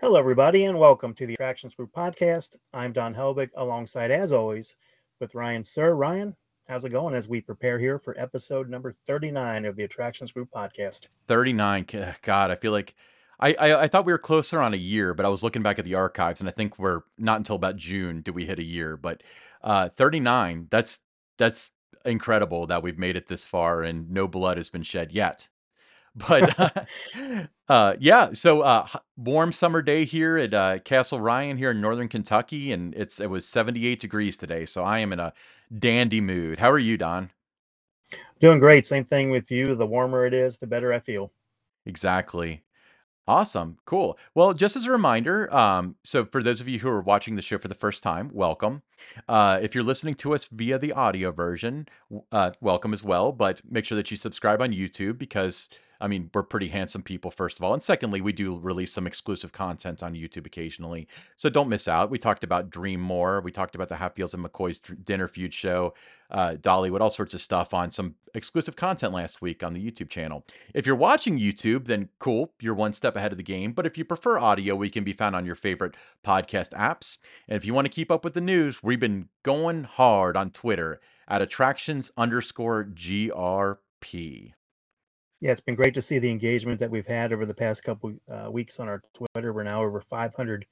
Hello, everybody, and welcome to the Attractions Group podcast. I'm Don Helbig, alongside, as always, with Ryan Sir. Ryan, how's it going as we prepare here for episode number 39 of the Attractions Group podcast? 39. God, I feel like I, I, I thought we were closer on a year, but I was looking back at the archives, and I think we're not until about June did we hit a year. But uh, 39. That's that's incredible that we've made it this far, and no blood has been shed yet. But uh, yeah, so uh, warm summer day here at uh, Castle Ryan here in northern Kentucky, and it's it was 78 degrees today, so I am in a dandy mood. How are you, Don? Doing great. Same thing with you. The warmer it is, the better I feel. Exactly. Awesome. Cool. Well, just as a reminder, um, so for those of you who are watching the show for the first time, welcome. Uh, if you're listening to us via the audio version, uh, welcome as well. But make sure that you subscribe on YouTube because I mean, we're pretty handsome people, first of all. And secondly, we do release some exclusive content on YouTube occasionally. So don't miss out. We talked about Dream More. We talked about the Hatfields and McCoy's Dinner Feud show, uh, Dollywood, all sorts of stuff on some exclusive content last week on the YouTube channel. If you're watching YouTube, then cool. You're one step ahead of the game. But if you prefer audio, we can be found on your favorite podcast apps. And if you want to keep up with the news, we've been going hard on Twitter at attractions underscore GRP. Yeah, it's been great to see the engagement that we've had over the past couple uh, weeks on our Twitter. We're now over 500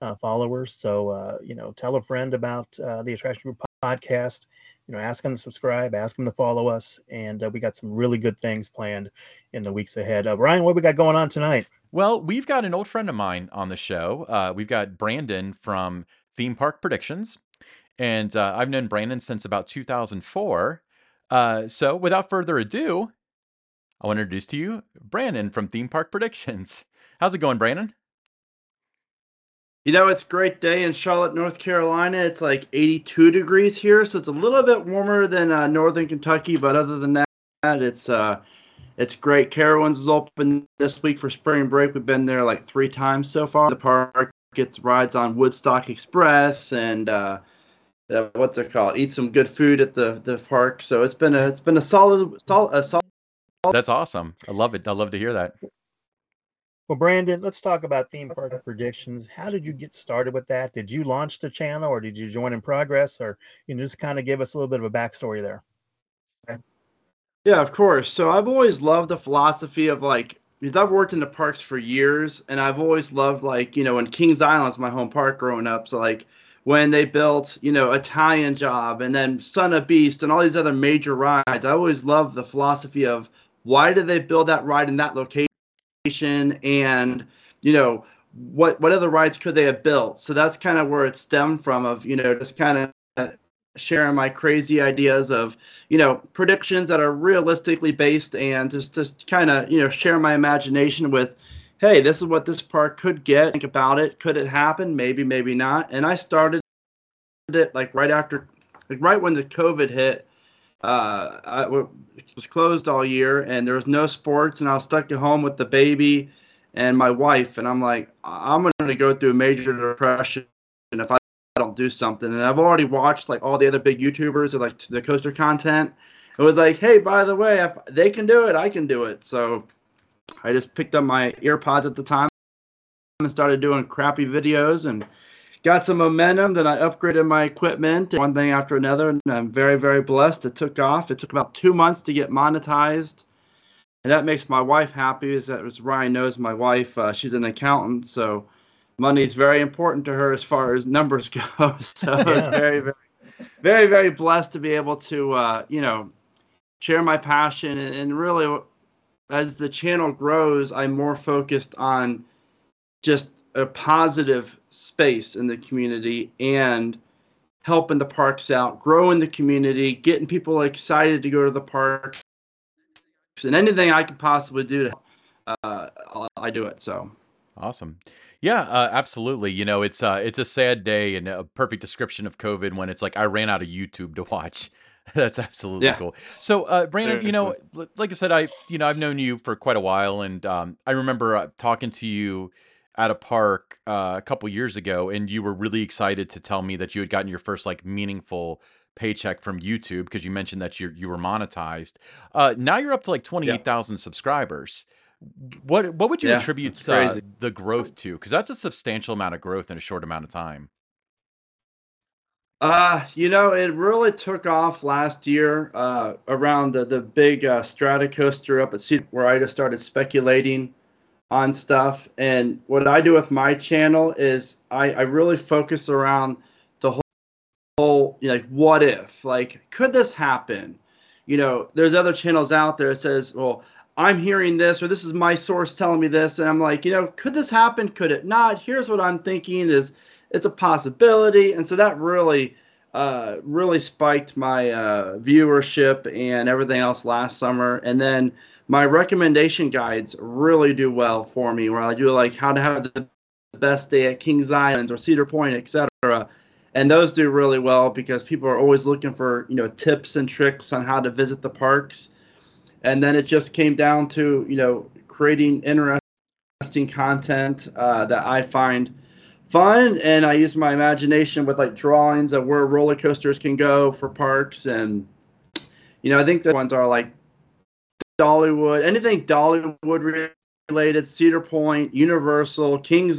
uh, followers. So, uh, you know, tell a friend about uh, the Attraction Group podcast. You know, ask them to subscribe, ask them to follow us, and uh, we got some really good things planned in the weeks ahead. Uh, Ryan, what we got going on tonight? Well, we've got an old friend of mine on the show. we've got Brandon from Theme Park Predictions, and I've known Brandon since about 2004. so, without further ado, I want to introduce to you Brandon from Theme Park Predictions. How's it going, Brandon? You know, it's great day in Charlotte, North Carolina. It's like 82 degrees here, so it's a little bit warmer than uh, northern Kentucky. But other than that, it's uh, it's great. Carowinds is open this week for spring break. We've been there like three times so far. The park gets rides on Woodstock Express and uh, uh, what's it called? Eat some good food at the the park. So it's been a it's been a solid solid a solid that's awesome. I love it. I love to hear that. Well, Brandon, let's talk about theme park predictions. How did you get started with that? Did you launch the channel or did you join in progress or you know just kind of give us a little bit of a backstory there? Yeah, of course. So I've always loved the philosophy of like because I've worked in the parks for years and I've always loved like, you know, in Kings Island's my home park growing up. So like when they built, you know, Italian Job and then Son of Beast and all these other major rides, I always loved the philosophy of why did they build that ride in that location? And you know what what other rides could they have built? So that's kind of where it stemmed from of you know just kind of sharing my crazy ideas of you know predictions that are realistically based and just just kind of you know share my imagination with hey this is what this park could get. Think about it. Could it happen? Maybe maybe not. And i started it like right after like right when the covid hit uh, I was closed all year and there was no sports and I was stuck at home with the baby and my wife and I'm like I'm going to go through a major depression if I don't do something and I've already watched like all the other big YouTubers of like the coaster content. It was like, hey, by the way, if they can do it, I can do it. So I just picked up my earpods at the time and started doing crappy videos and got some momentum. Then I upgraded my equipment, one thing after another, and I'm very, very blessed. It took off. It took about two months to get monetized, and that makes my wife happy. As, as Ryan knows, my wife, uh, she's an accountant, so money is very important to her as far as numbers go. so yeah. it's very, very, very, very blessed to be able to, uh, you know, share my passion and, and really. As the channel grows, I'm more focused on just a positive space in the community and helping the parks out, growing the community, getting people excited to go to the parks, and anything I could possibly do to, uh, I do it. So awesome. Yeah, uh, absolutely. You know, it's uh, it's a sad day and a perfect description of COVID when it's like I ran out of YouTube to watch. That's absolutely yeah. cool. So, uh, Brandon, you know, like I said, I you know I've known you for quite a while, and um, I remember uh, talking to you at a park uh, a couple years ago, and you were really excited to tell me that you had gotten your first like meaningful paycheck from YouTube because you mentioned that you you were monetized. Uh, now you're up to like twenty eight thousand yeah. subscribers. what what would you Yeah, attribute uh, the growth to? Because that's a substantial amount of growth in a short amount of time. Uh, you know, it really took off last year uh, around the the big uh, strata coaster up at Cedar, where I just started speculating on stuff. And what I do with my channel is I, I really focus around the whole, whole you know, like what if, like could this happen? You know, there's other channels out there that says, well, I'm hearing this or this is my source telling me this, and I'm like, you know, could this happen? Could it not? Here's what I'm thinking is it's a possibility, and so that really. Uh, really spiked my uh, viewership and everything else last summer. And then my recommendation guides really do well for me, where I do like how to have the best day at Kings Islands or Cedar Point, etc. And those do really well because people are always looking for you know tips and tricks on how to visit the parks. And then it just came down to you know creating interesting content uh, that I find fun and i use my imagination with like drawings of where roller coasters can go for parks and you know i think the ones are like dollywood anything dollywood related cedar point universal kings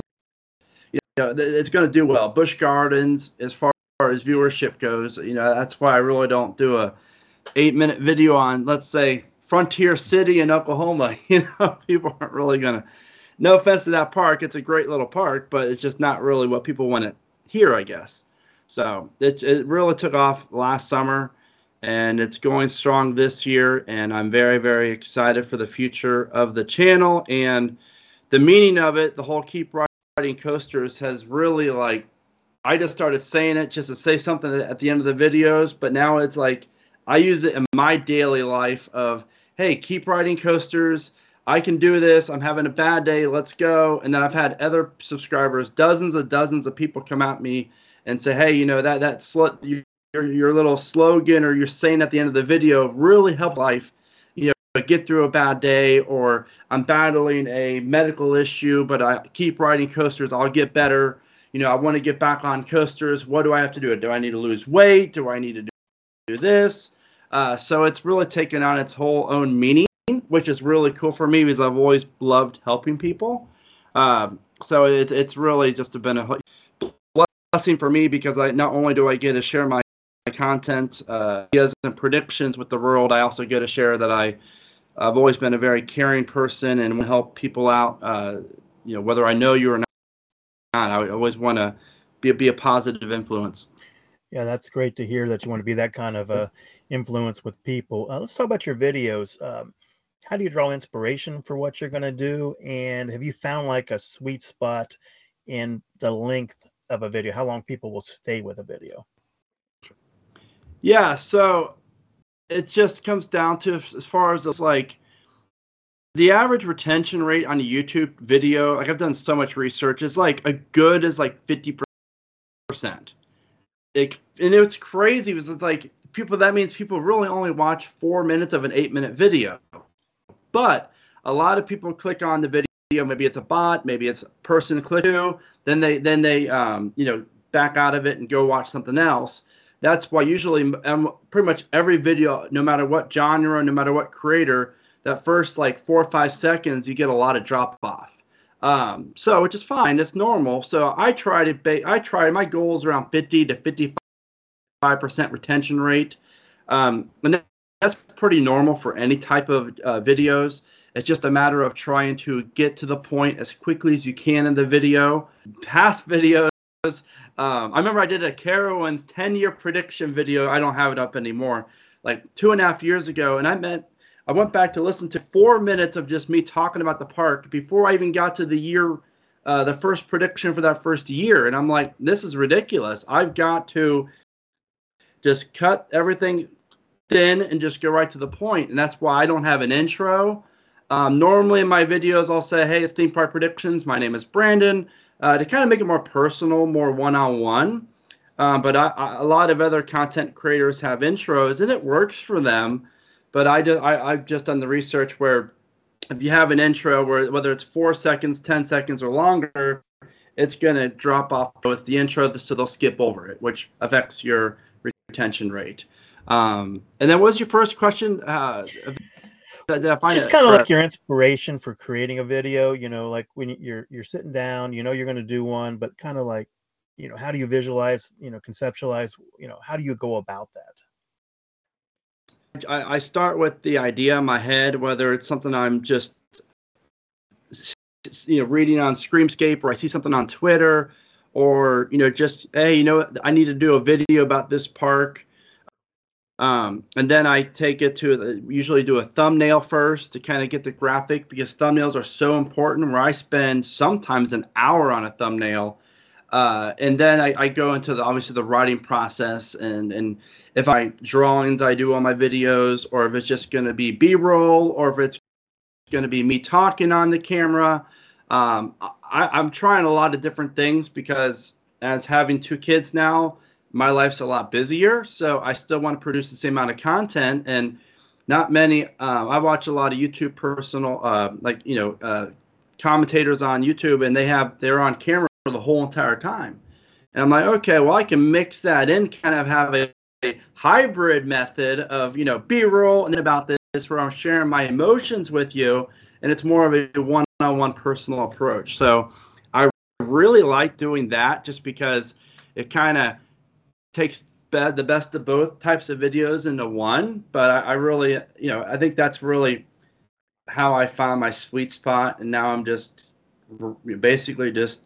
you know it's going to do well. Busch gardens as far as viewership goes you know that's why i really don't do a eight minute video on let's say frontier city in oklahoma. You know people aren't really going to no offense to that park, it's a great little park, but it's just not really what people want to hear, I guess. So it, it really took off last summer and it's going strong this year. And I'm very, very excited for the future of the channel and the meaning of it. The whole Keep Riding Coasters has really like, I just started saying it just to say something at the end of the videos, but now it's like I use it in my daily life of, hey, keep riding coasters I can do this. I'm having a bad day. Let's go. And then I've had other subscribers, dozens of dozens of people come at me and say, hey, you know, that, that sl- your, your little slogan or you're saying at the end of the video really help life, you know, get through a bad day or I'm battling a medical issue, but I keep riding coasters. I'll get better. You know, I want to get back on coasters. What do I have to do? Do I need to lose weight? Do I need to do this? Uh, so it's really taken on its whole own meaning which is really cool for me because I've always loved helping people. Um, so it's it's really just been a blessing for me because I not only do I get to share my content, uh, ideas and predictions with the world, I also get to share that I I've always been a very caring person and help people out. Uh, you know, whether I know you or not, I always want to be be a positive influence. Yeah, that's great to hear that you want to be that kind of uh, influence with people. Uh, let's talk about your videos. Um, how do you draw inspiration for what you're going to do and have you found like a sweet spot in the length of a video how long people will stay with a video yeah so it just comes down to as far as it's like the average retention rate on a youtube video like i've done so much research is like a good is like 50% it, and it's crazy because it's like people that means people really only watch four minutes of an eight minute video but a lot of people click on the video. Maybe it's a bot. Maybe it's a person click to. Then they then they um, you know back out of it and go watch something else. That's why usually um, pretty much every video, no matter what genre, no matter what creator, that first like four or five seconds, you get a lot of drop off. Um, so which is fine. It's normal. So I try to ba- I try my goal is around 50 to 55 percent retention rate, um, and that's pretty normal for any type of uh, videos. It's just a matter of trying to get to the point as quickly as you can in the video. Past videos, um, I remember I did a Carowinds 10 year prediction video. I don't have it up anymore, like two and a half years ago. And I meant, I went back to listen to four minutes of just me talking about the park before I even got to the year, uh, the first prediction for that first year. And I'm like, this is ridiculous. I've got to just cut everything thin and just go right to the point. And that's why I don't have an intro. Um, normally in my videos, I'll say, hey, it's theme park predictions. My name is Brandon, uh, to kind of make it more personal, more one on one. but I, I, a lot of other content creators have intros and it works for them. But I just, I, I've just done the research where if you have an intro where whether it's four seconds, 10 seconds, or longer, it's going to drop off. It's the intro, so they'll skip over it, which affects your retention rate. Um, and then what was your first question? Uh, just kind of like your inspiration for creating a video. You know, like when you're you're sitting down, you know you're going to do one, but kind of like, you know, how do you visualize? You know, conceptualize. You know, how do you go about that? I, I start with the idea in my head, whether it's something I'm just you know reading on Screamscape or I see something on Twitter or you know just hey you know I need to do a video about this park um, and then I take it to the, usually do a thumbnail first to kind of get the graphic because thumbnails are so important. Where I spend sometimes an hour on a thumbnail, uh, and then I, I, go into the obviously the writing process and and if I drawings I do on my videos, or if it's just going to be B-roll, or if it's going to be me talking on the camera. Um, I, I'm trying a lot of different things because as having two kids now my life's a lot busier, so I still want to produce the same amount of content. And not many. Uh, I watch a lot of YouTube personal, uh, like you know, uh, commentators on YouTube, and they have they're on camera for the whole entire time. And I'm like, okay, well, I can mix that in, kind of have a, a hybrid method of you know B-roll and about this where I'm sharing my emotions with you, and it's more of a one-on-one personal approach. So I really like doing that, just because it kind of takes the best of both types of videos into one. But I, I really, you know, I think that's really how I found my sweet spot, and now I'm just basically just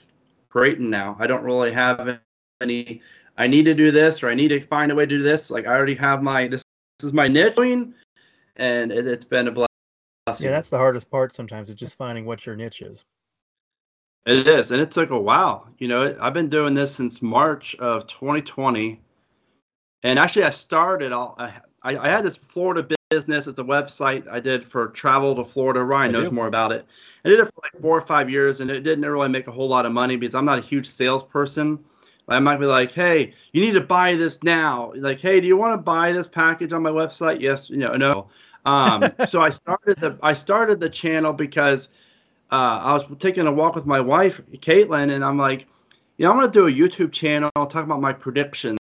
creating now. I don't really have any. I need to do this, or I need to find a way to do this. Like I already have my this, this is my niche, and it, has been a blessing. Yeah, that's the hardest part. Sometimes it's just finding what your niche is. It is, and it took a while. You know, I've been doing this since March of 2020, and actually, I started. All I, I had this Florida business. It's a website I did for travel to Florida. Ryan I knows more about it. I did it for like four or five years, and it didn't really make a whole lot of money because I'm not a huge salesperson. I might be like, "Hey, you need to buy this now." Like, "Hey, do you want to buy this package on my website?" Yes, you know, no. Um, so I started the I started the channel because uh, I was taking a walk with my wife, Caitlin, and I'm like, you know, I'm going to do a YouTube channel, I'll talk about my predictions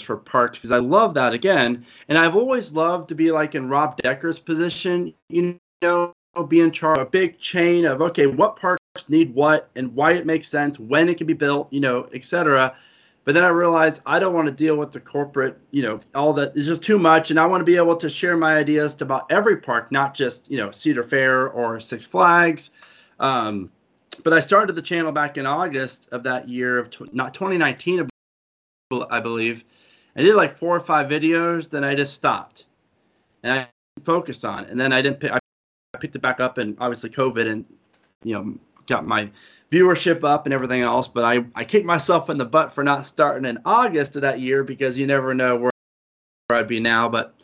for parks because I love that again. And I've always loved to be like in Rob Decker's position, you know, be in charge of a big chain of, okay, what parks need what and why it makes sense, when it can be built, you know, etc. But then I realized I don't want to deal with the corporate, you know, all that is just too much. And I want to be able to share my ideas to about every park, not just, you know, Cedar Fair or Six Flags. Um, but I started the channel back in August of that year of tw- not 2019, I believe. I did like four or five videos, then I just stopped, and I focused on it. And then I didn't. Pick, I picked it back up, and obviously COVID, and you know, got my viewership up and everything else. But I, I kicked myself in the butt for not starting in August of that year because you never know where, where I'd be now. But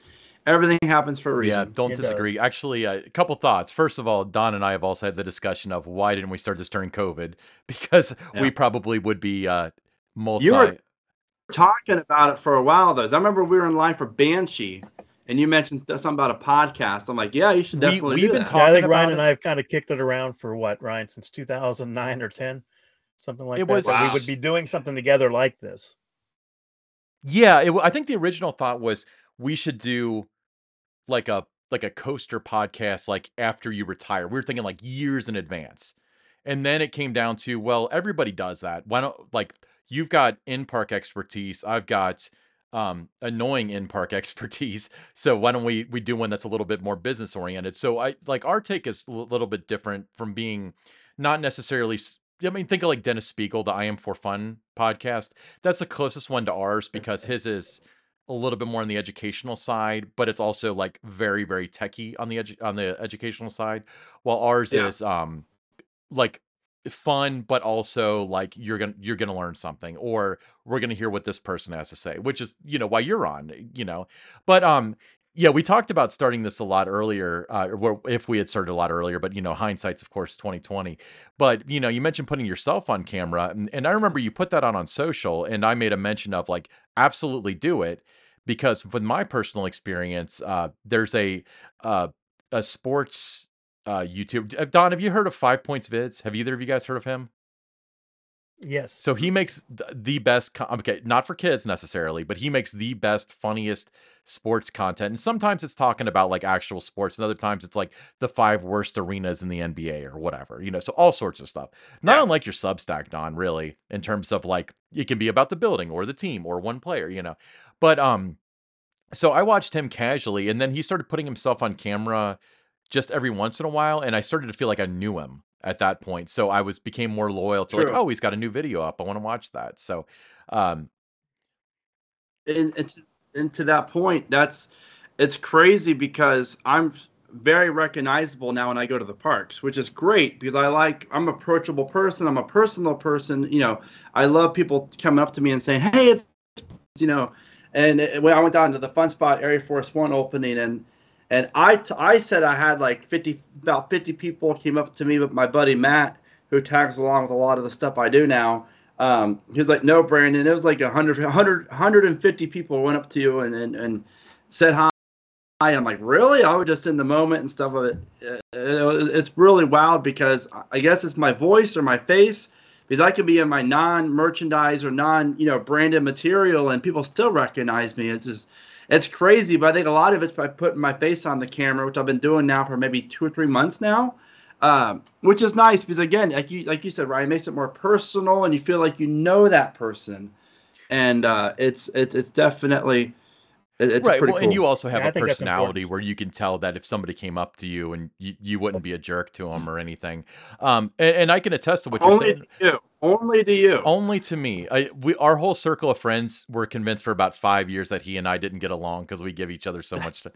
everything happens for a reason. Yeah, don't it disagree. Does. Actually, a couple thoughts. First of all, Don and I have also had the discussion of why didn't we start this during COVID? Because yeah. we probably would be uh, multi. You were talking about it for a while, though. I remember we were in line for Banshee, and you mentioned something about a podcast. I'm like, yeah, you should definitely. We, have been talking. Yeah, I think Ryan it. and I have kind of kicked it around for what Ryan since 2009 or 10, something like it that. Was, wow. we would be doing something together like this. Yeah, it, I think the original thought was we should do like a like a coaster podcast like after you retire. We were thinking like years in advance. And then it came down to, well, everybody does that. Why don't like you've got in-park expertise, I've got um, annoying in park expertise. So why don't we we do one that's a little bit more business oriented? So I like our take is a little bit different from being not necessarily. I mean, think of like Dennis Speigel, the I Am for Fun podcast. That's the closest one to ours because his is a little bit more on the educational side, but it's also like very very techy on the edu- on the educational side, while ours yeah. is um like fun but also like you're gonna you're gonna learn something or we're gonna hear what this person has to say which is you know why you're on you know. But um yeah we talked about starting this a lot earlier uh if we had started a lot earlier but you know hindsight's of course 2020 but you know you mentioned putting yourself on camera and, and i remember you put that on on social and i made a mention of like absolutely do it because with my personal experience uh there's a uh a sports uh, YouTube. Uh, Don, have you heard of Five Points Vids? Have either of you guys heard of him? Yes. So he makes the best. Okay, not for kids necessarily, but he makes the best, funniest sports content. And sometimes it's talking about like actual sports, and other times it's like the five worst arenas in the NBA or whatever. You know, so all sorts of stuff. Not Yeah. unlike your Substack, Don. Really, in terms of like it can be about the building or the team or one player. You know, but um, so I watched him casually, and then he started putting himself on camera just every once in a while, and I started to feel like I knew him at that point. So I was became more loyal to like, oh, he's got a new video up. I want to watch that. So, um, and, and, to, and to that point, that's it's crazy because I'm very recognizable now when I go to the parks, which is great because I like I'm an approachable person. I'm a personal person. You know, I love people coming up to me and saying, "Hey, it's you know." And it, when I went down to the Fun Spot Air Force One opening, and and I t- I said I had like 50 about 50 people came up to me, but my buddy Matt, who tags along with a lot of the stuff I do now, um, he was like, "No, Brandon." It was like 100, 100 150 people went up to you and and, and said hi. I'm like, really? I was just in the moment and stuff of it. Uh, It's really wild because I guess it's my voice or my face because I can be in my non-merchandise or non, you know, branded material and people still recognize me. It's just, it's crazy. But I think a lot of it's by putting my face on the camera, which I've been doing now for maybe two or three months now, um, which is nice because again, like you like you said, Ryan, it makes it more personal and you feel like you know that person, and uh, it's it's it's definitely. It- It's right. pretty Well, cool. and you also have Yeah, I a think that's personality where you can tell that if somebody came up to you and you, you wouldn't be a jerk to them or anything. Um, and, and I can attest to what you're only saying. to you. Only to you. Only to me. I, we our whole circle of friends were convinced for about five years that he and I didn't get along because we give each other so much. To,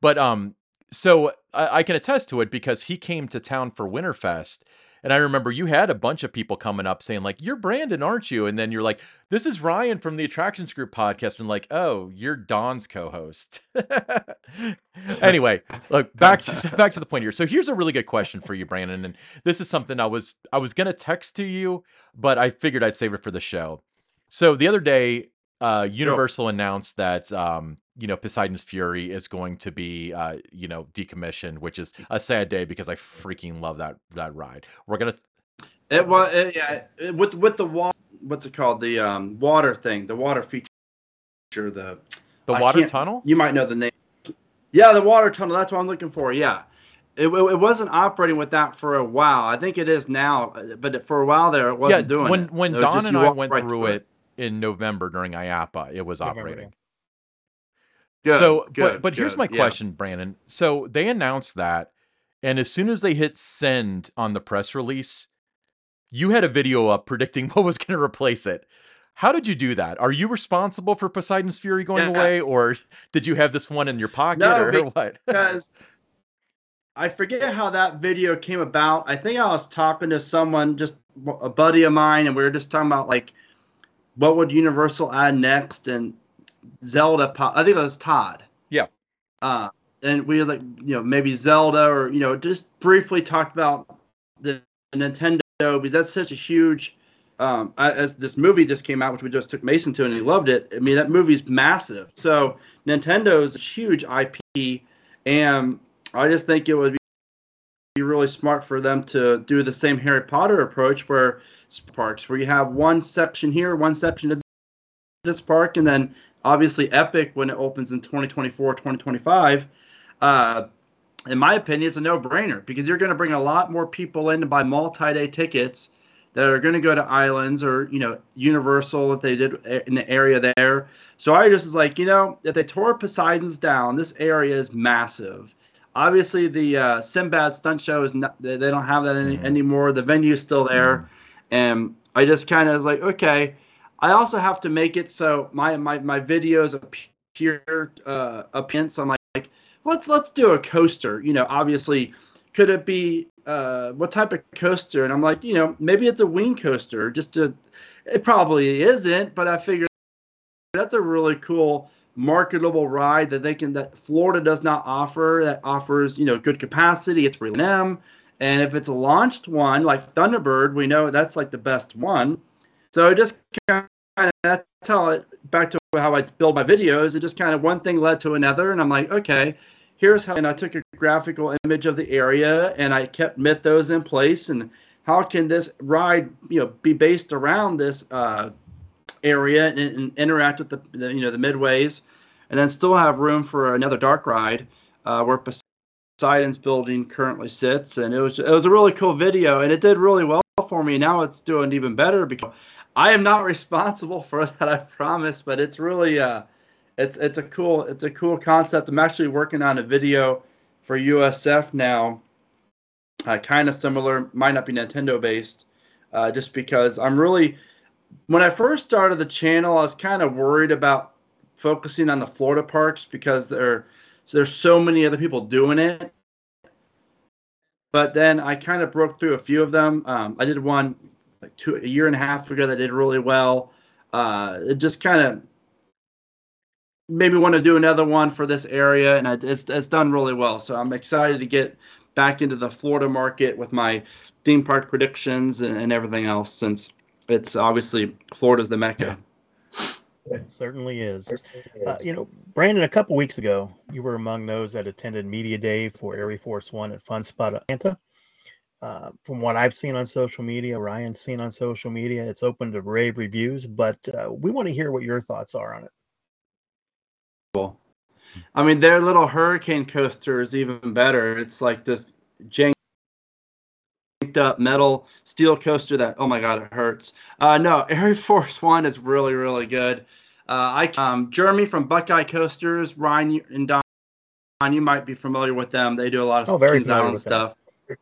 but um, so I, I can attest to it because he came to town for Winterfest, and I remember you had a bunch of people coming up saying like, "You're Brandon, aren't you?" And then you're like, "This is Ryan from the Attractions Group podcast," and like, "Oh, you're Don's co-host." anyway, look back to, back to the point here. So here's a really good question for you, Brandon, and this is something I was I was gonna text to you but I figured I'd save it for the show. So the other day, uh, Universal announced that um, you know Poseidon's Fury is going to be uh, you know decommissioned, which is a sad day because I freaking love that that ride. We're gonna It was it, yeah it, with with the water. What's it called? The um, water thing. The water feature. The the I water tunnel. you might know the name. Yeah, the water tunnel. That's what I'm looking for. Yeah. It, it it wasn't operating with that for a while. I think it is now, but for a while there, it wasn't doing when it. when It Don and I went right through it in November during IAAPA, it was November, operating. Good, so, but good, but here's good, my yeah. question, Brandon. So they announced that, and as soon as they hit send on the press release, you had a video up predicting what was going to replace it. How did you do that? Are you responsible for Poseidon's Fury going Yeah. away, or did you have this one in your pocket, No, or be- what? because I forget how that video came about. I think I was talking to someone, just a buddy of mine, and we were just talking about like what would Universal add next, and Zelda. I think it was Todd. Yeah. Uh, and we was like, you know, maybe Zelda, or you know, just briefly talked about the Nintendo because that's such a huge. Um, I- as this movie just came out, which we just took Mason to, and he loved it. I mean, that movie's massive. So Nintendo's a huge IP, and I just think it would be really smart for them to do the same Harry Potter approach, where parks, where you have one section here, one section of this park, and then obviously Epic when it opens in 2024, 2025. Uh, in my opinion, it's a no-brainer because you're going to bring a lot more people in to buy multi-day tickets that are going to go to islands or you know Universal if they did in the area there. So I just was like, you know, if they tore Poseidon's down, this area is massive. Obviously, the uh, Sinbad stunt show is not, they don't have that any, Mhm. anymore. The venue's still there, and I just kind of was like, okay. I also have to make it so my my, my videos appear uh, appearance. I'm like, let's let's do a coaster. You know, obviously, could it be uh, what type of coaster? And I'm like, you know, maybe it's a wing coaster. Just to, it probably isn't, but I figured that's a really cool marketable ride that they can that Florida does not offer. That offers you know good capacity. It's really M. And if it's a launched one like Thunderbird, we know that's like the best one. So just kind of that's how it back to how I build my videos. It just kind of one thing led to another, and I'm like, okay, here's how. And I took a graphical image of the area, and I kept mythos in place and how can this ride, you know, be based around this uh, area and, and, interact with the, the, you know the midways, and then still have room for another dark ride uh, where Poseidon's building currently sits. And it was it was a really cool video, and it did really well for me. Now it's doing even better because I am not responsible for that, I promise. But it's really uh, it's it's a cool it's a cool concept. I'm actually working on a video for USF now, uh, kind of similar, might not be Nintendo based, uh, just because I'm really when I first started the channel, I was kind of worried about focusing on the Florida parks because there there's so many other people doing it. But then I kind of broke through a few of them. Um, I did one like two a year and a half ago that did really well. Uh, it just kind of made me want to do another one for this area, and it's it's done really well. So I'm excited to get back into the Florida market with my theme park predictions and, and everything else, since it's obviously Florida's the mecca. It certainly is. Uh, you know, Brandon, a couple weeks ago, you were among those that attended Media Day for Air Force One at Fun Spot Atlanta. Uh, from what I've seen on social media, Ryan's seen on social media, it's open to rave reviews, but uh, we want to hear what your thoughts are on it. Cool. I mean, their little hurricane coaster is even better. It's like this up metal steel coaster that oh my god it hurts. Uh, no, Air Force One is really really good. Uh, I um, Jeremy from Buckeye Coasters, Ryan and Don, you might be familiar with them. They do a lot of oh, Kings Island stuff.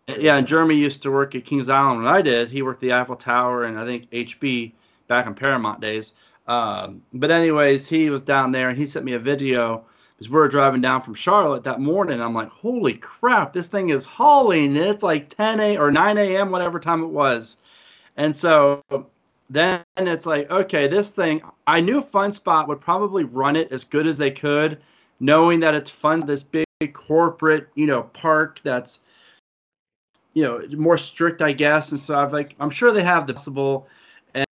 Yeah, and Jeremy used to work at Kings Island when I did. He worked the Eiffel Tower and I think HB back in Paramount days. Um, but anyways, he was down there and he sent me a video because we were driving down from Charlotte that morning. I'm like, holy crap, this thing is hauling. And it's like 10 a or 9 a.m. whatever time it was. And so then it's like, okay, this thing. I knew Fun Spot would probably run it as good as they could, knowing that it's fun. This big corporate, you know, park that's you know more strict, I guess. And so I've like, I'm sure they have the possible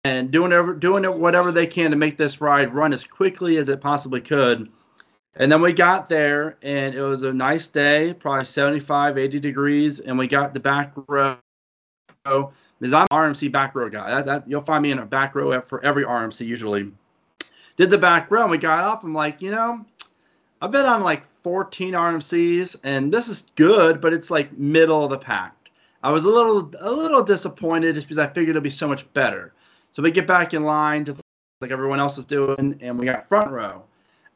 and doing doing whatever they can to make this ride run as quickly as it possibly could. And then we got there, and it was a nice day, probably 75, 80 degrees, and we got the back row. Because I'm an RMC back row guy. That, that, you'll find me in a back row for every RMC usually. Did the back row, and we got off. I'm like, you know, I've been on like 14 RMCs, and this is good, but it's like middle of the pack. I was a little a little disappointed just because I figured it'd be so much better. So we get back in line just like everyone else is doing, and we got front row.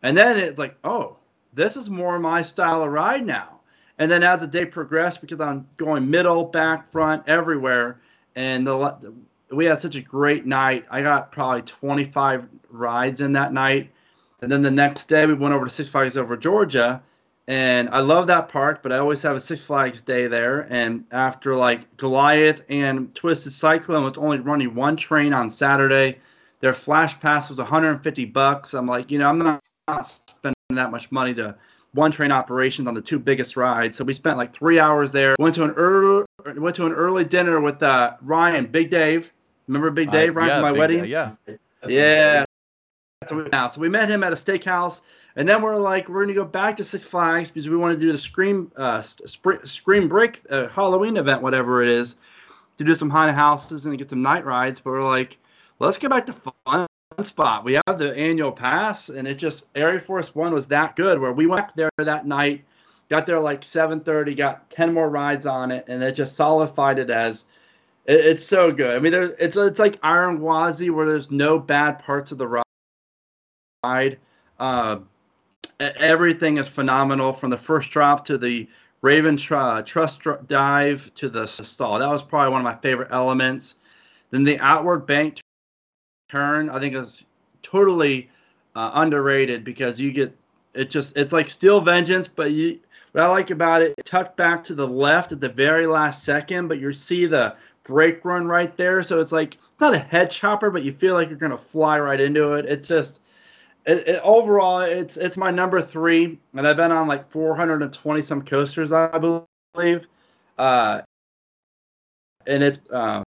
And then it's like, oh, this is more my style of ride now. And then as the day progressed, because I'm going middle, back, front, everywhere, and the we had such a great night. I got probably 25 rides in that night. And then the next day, we went over to Six Flags over Georgia, and I love that park, but I always have a Six Flags day there. And after like Goliath and Twisted Cyclone was only running one train on Saturday, their flash pass was 150 bucks. I'm like, you know, I'm not, not spending that much money to one train operations on the two biggest rides. So we spent like three hours there. Went to an early went to an early dinner with uh, Ryan, Big Dave. Remember Big Dave, uh, Ryan, yeah, from my Big, wedding? yeah. Yeah. So now, so we met him at a steakhouse and then we're like, we're gonna go back to Six Flags because we want to do the Scream uh, Scream Break uh, Halloween event, whatever it is, to do some haunted houses and get some night rides. But we're like, let's get back to Fun Spot. We have the annual pass, and it just Air Force One was that good. Where we went there that night, got there like 7:30, got 10 more rides on it, and it just solidified it as. It, it's so good. I mean, there's it's it's like Iron Gwazi, where there's no bad parts of the ride. Uh, everything is phenomenal from the first drop to the Raven tr- Trust dive to the stall. That was probably one of my favorite elements. Then the outward bank turn, I think, is totally uh, underrated because you get it just it's like Steel Vengeance, but you what I like about it, it tucked back to the left at the very last second, but you see the brake run right there, so it's like it's not a head chopper, but you feel like you're gonna fly right into it. It's just it, it, overall, it's it's my number three, and I've been on like 420 some coasters, I believe, uh, and it's um,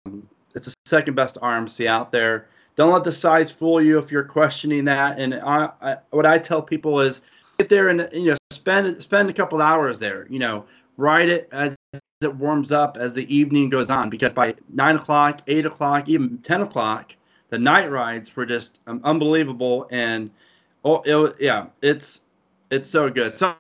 it's the second best RMC out there. Don't let the size fool you if you're questioning that. And I, I, what I tell people is get there and you know spend spend a couple hours there. You know, ride it as it warms up as the evening goes on because by nine o'clock, eight o'clock, even ten o'clock, the night rides were just um, unbelievable. And oh, it, yeah, it's it's so good. Sorry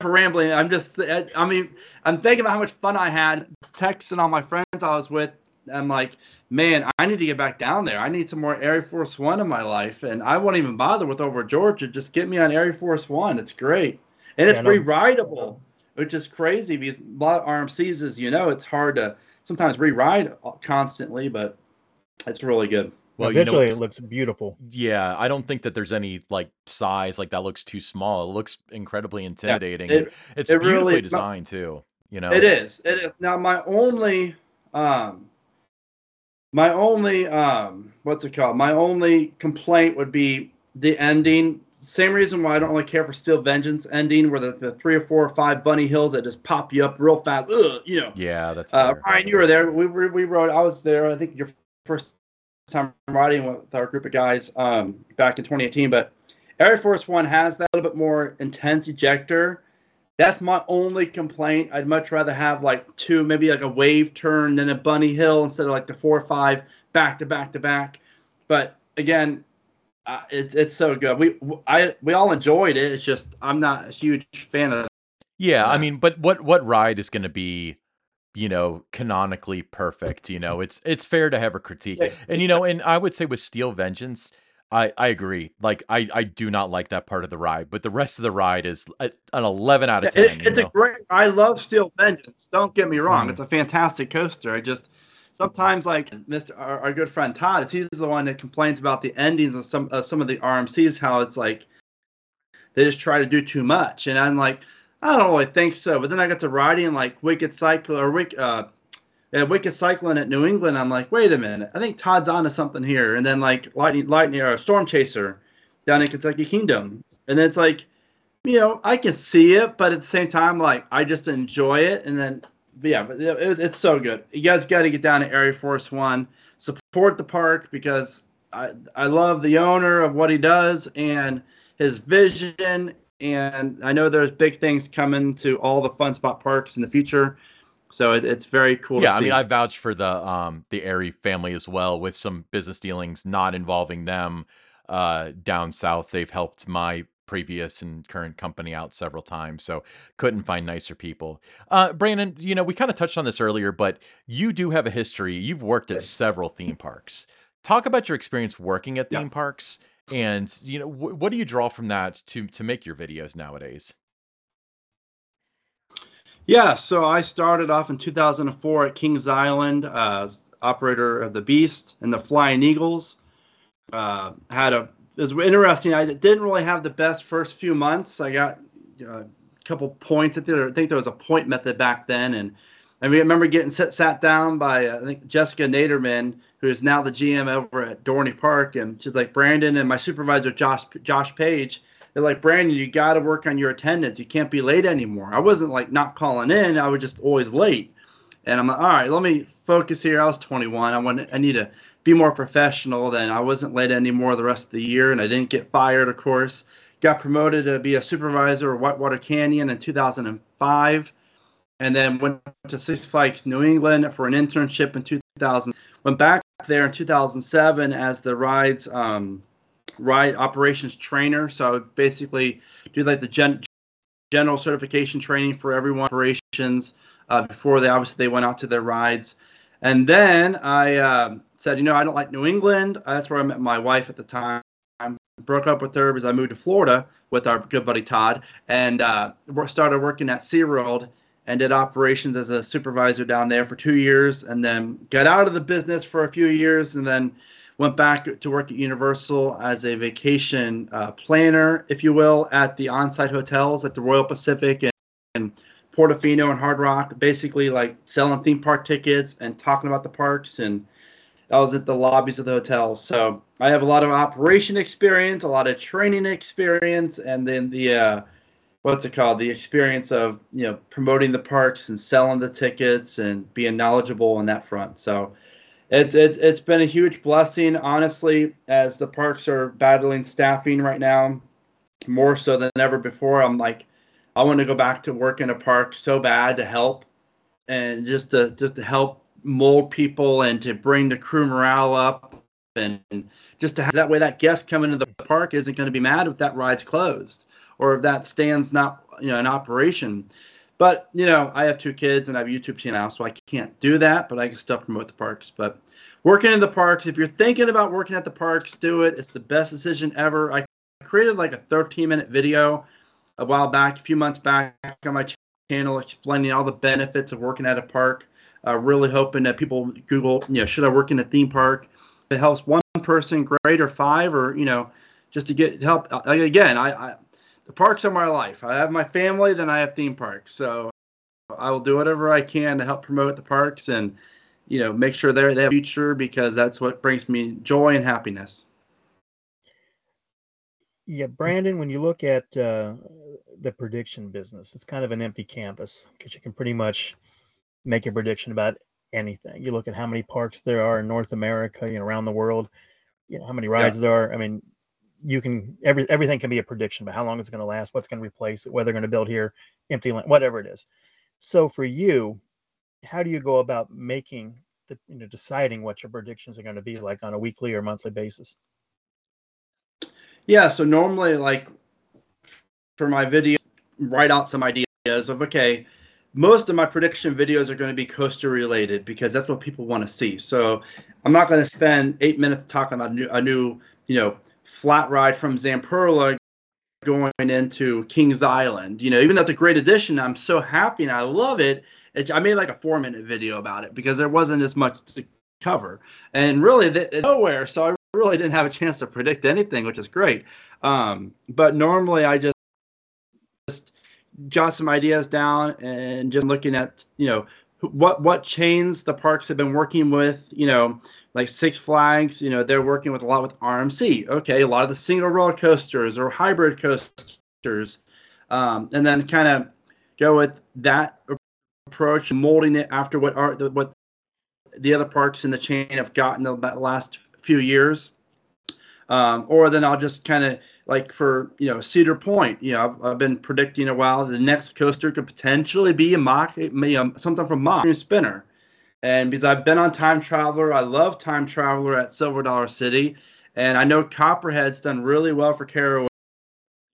for rambling. I'm just, I mean, I'm thinking about how much fun I had texting all my friends I was with. I'm like, man, I need to get back down there. I need some more Air Force One in my life, and I won't even bother with over Georgia. Just get me on Air Force One. It's great, and it's yeah, rerideable which is crazy because a lot of RMCs, as you know, it's hard to sometimes rewrite constantly, but it's really good. Well, visually, you know, it looks beautiful. Yeah, I don't think that there's any like size like that looks too small. It looks incredibly intimidating. Yeah, it, it's it beautifully really, designed too. You know, it is. It is. Now, my only, um, my only, um, what's it called? My only complaint would be the ending same reason why I don't really care for Steel Vengeance ending, where the, the three or four or five bunny hills that just pop you up real fast. Ugh, you know. Yeah, that's. Uh, Ryan, you were there. We, we we rode. I was there. I think your first time riding with our group of guys um, back in 2018. But Air Force One has that little bit more intense ejector. That's my only complaint. I'd much rather have like two, maybe like a wave turn than a bunny hill instead of like the four or five back to back to back. But again, uh, it's it's so good. We I we all enjoyed it. It's just I'm not a huge fan of. Yeah, I mean, but what what ride is going to be, you know, canonically perfect? You know, it's it's fair to have a critique, and you know, and I would say with Steel Vengeance, I I agree. Like I I do not like that part of the ride, but the rest of the ride is an 11 out of 10. It, it's know? a great. I love Steel Vengeance. Don't get me wrong. Mm. It's a fantastic coaster. I just sometimes like Mr. Our, our, good friend Todd, is he's the one that complains about the endings of some uh, some of the RMCs, how it's like they just try to do too much, and I'm like, I don't really think so. But then I got to riding like Wicked Cyclone or Wicked. Uh, yeah, Wicked Cyclone at New England. I'm like, wait a minute, I think Todd's onto something here. And then like Lightning, Lightning or Storm Chaser down in Kentucky Kingdom, and it's like, you know, I can see it, but at the same time, like I just enjoy it. And then yeah, but it, it's so good. You guys got to get down to Air Force One, support the park because I I love the owner of what he does and his vision. And I know there's big things coming to all the fun spot parks in the future. So it, it's very cool. Yeah, I mean, I vouch for the um the Arie family as well with some business dealings not involving them uh down south. They've helped my previous and current company out several times, so couldn't find nicer people. Uh, Brandon, you know, we kind of touched on this earlier, but you do have a history. You've worked at several theme parks. Talk about your experience working at theme yeah. parks, and you know, wh- what do you draw from that to to make your videos nowadays? Yeah, so I started off in 2004 at Kings Island, uh, operator of the Beast and the Flying Eagles. Uh, had a it was interesting. I didn't really have the best first few months. I got uh, a couple points. I think there was a point method back then, and I remember getting sat, sat down by uh, I think Jessica Naderman, who is now the GM over at Dorney Park, and she's like Brandon and my supervisor Josh Josh Page. They're like Brandon, you got to work on your attendance. You can't be late anymore. I wasn't like not calling in. I was just always late. And I'm like, all right, let me focus here. I was 21. I want. I need to be more professional. Then I wasn't late anymore the rest of the year, and I didn't get fired, of course. Got promoted to be a supervisor at Whitewater Canyon in 2005, and then went to Six Flags New England for an internship in 2000. Went back there in 2007 as the rides um, ride operations trainer. So I would basically do like the gen- general certification training for everyone operations uh, before they obviously they went out to their rides. And then I uh, said, you know, I don't like New England. That's where I met my wife at the time. I Broke up with her because I moved to Florida with our good buddy Todd and uh, started working at SeaWorld and did operations as a supervisor down there for two years and then got out of the business for a few years and then went back to work at Universal as a vacation uh, planner, if you will, at the on-site hotels at the Royal Pacific and, and Portofino and Hard Rock, basically like selling theme park tickets and talking about the parks. And I was at the lobbies of the hotels. So I have a lot of operation experience, a lot of training experience, and then the uh, what's it called? The experience of you know promoting the parks and selling the tickets and being knowledgeable on that front. So it's it's it's been a huge blessing, honestly, as the parks are battling staffing right now, more so than ever before. I'm like I want to go back to work in a park so bad to help. and just to just to help mold people and to bring the crew morale up and just to have that way that guest coming to the park isn't going to be mad if that ride's closed or if that stand's not you know in operation but you know i have two kids and i have a youtube channel so i can't do that but i can still promote the parks. But working in the parks if you're thinking about working at the parks do it. It's the best decision ever. I created like a 13 minute video a while back a few months back on my channel explaining all the benefits of working at a park uh, really hoping that people google you know should i work in a theme park? It helps one person great or five or you know just to get help again I, I the parks are my life i have my family then i have theme parks so i will do whatever i can to help promote the parks and you know make sure they're they have a future because that's what brings me joy and happiness yeah brandon when you look at uh, the prediction business it's kind of an empty canvas because you can pretty much make a prediction about anything. You look at how many parks there are in North America, you know, around the world, you know, how many rides yeah. there are. I mean, you can every everything can be a prediction but how long it's going to last, what's going to replace it, whether they're going to build here, empty land, whatever it is. So for you, how do you go about making the you know deciding what your predictions are going to be like on a weekly or monthly basis? Yeah, so normally like for my video, write out some ideas of okay, most of my prediction videos are going to be coaster related because that's what people want to see. So I'm not going to spend eight minutes talking about a new, a new you know, flat ride from Zamperla going into Kings Island. You know, even it's a great addition, I'm so happy and I love it. it I made like a four minute video about it because there wasn't as much to cover and really the, nowhere. So I really didn't have a chance to predict anything, which is great. Um, but normally I just jot some ideas down and just looking at you know what what chains the parks have been working with you know like six flags you know they're working with a lot with rmc okay a lot of the single roller coasters or hybrid coasters um, and then kind of go with that approach molding it after what are what the other parks in the chain have gotten the last few years um, or then I'll just kind of like for you know Cedar Point. You know, I've, I've, been predicting a while the next coaster could potentially be a Mack, me um, something from Mack Spinner, and because I've been on Time Traveler, I love Time Traveler at Silver Dollar City, and I know Copperhead's done really well for Carowinds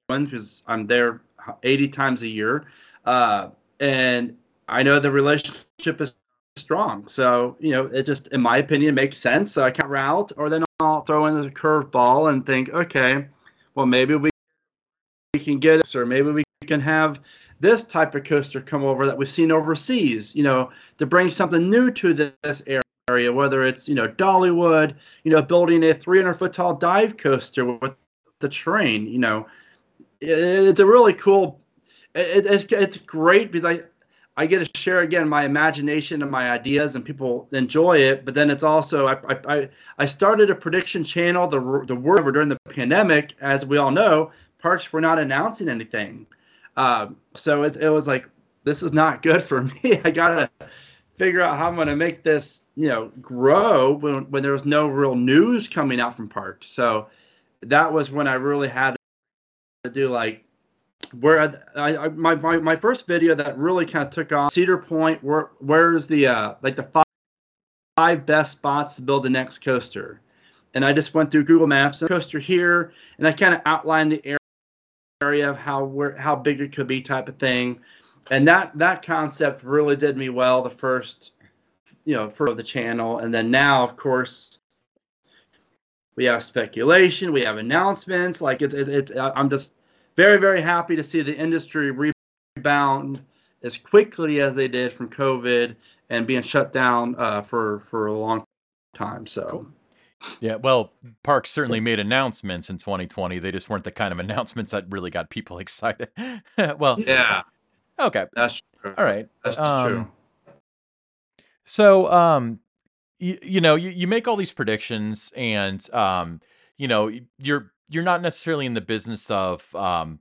because I'm there 80 times a year, uh, and I know the relationship is strong. So you know, it just, in my opinion, makes sense. So I can route, or then I'll throw in the curveball and think, okay, well maybe we we can get it, or maybe we can have this type of coaster come over that we've seen overseas. You know, to bring something new to this area, whether it's you know Dollywood, you know, building a 300 foot tall dive coaster with the train. You know, it's a really cool. It, it's it's great because I I get to share again my imagination and my ideas, and people enjoy it. But then it's also I I, I started a prediction channel the the word during the pandemic, as we all know, parks were not announcing anything, uh, so it it was like this is not good for me. I gotta figure out how I'm gonna make this you know grow when when there was no real news coming out from parks. So that was when I really had to do like where I, I my, my, my first video that really kind of took off Cedar Point. Where where's the uh, like the five, five best spots to build the next coaster? And I just went through Google Maps and coaster here, and I kind of outlined the area of how how big it could be, type of thing. And that that concept really did me well the first, you know, for the channel, and then now of course we have speculation, we have announcements. Like it's it, it, I'm just very, very happy to see the industry rebound as quickly as they did from COVID and being shut down uh, for for a long time. So. Cool. Yeah, well, Parks certainly made announcements in 2020. They just weren't the kind of announcements that really got people excited. well, yeah. Okay. That's true. All right. That's um, true. So, um, you, you know, you, you make all these predictions and, um, you know, you're you're not necessarily in the business of um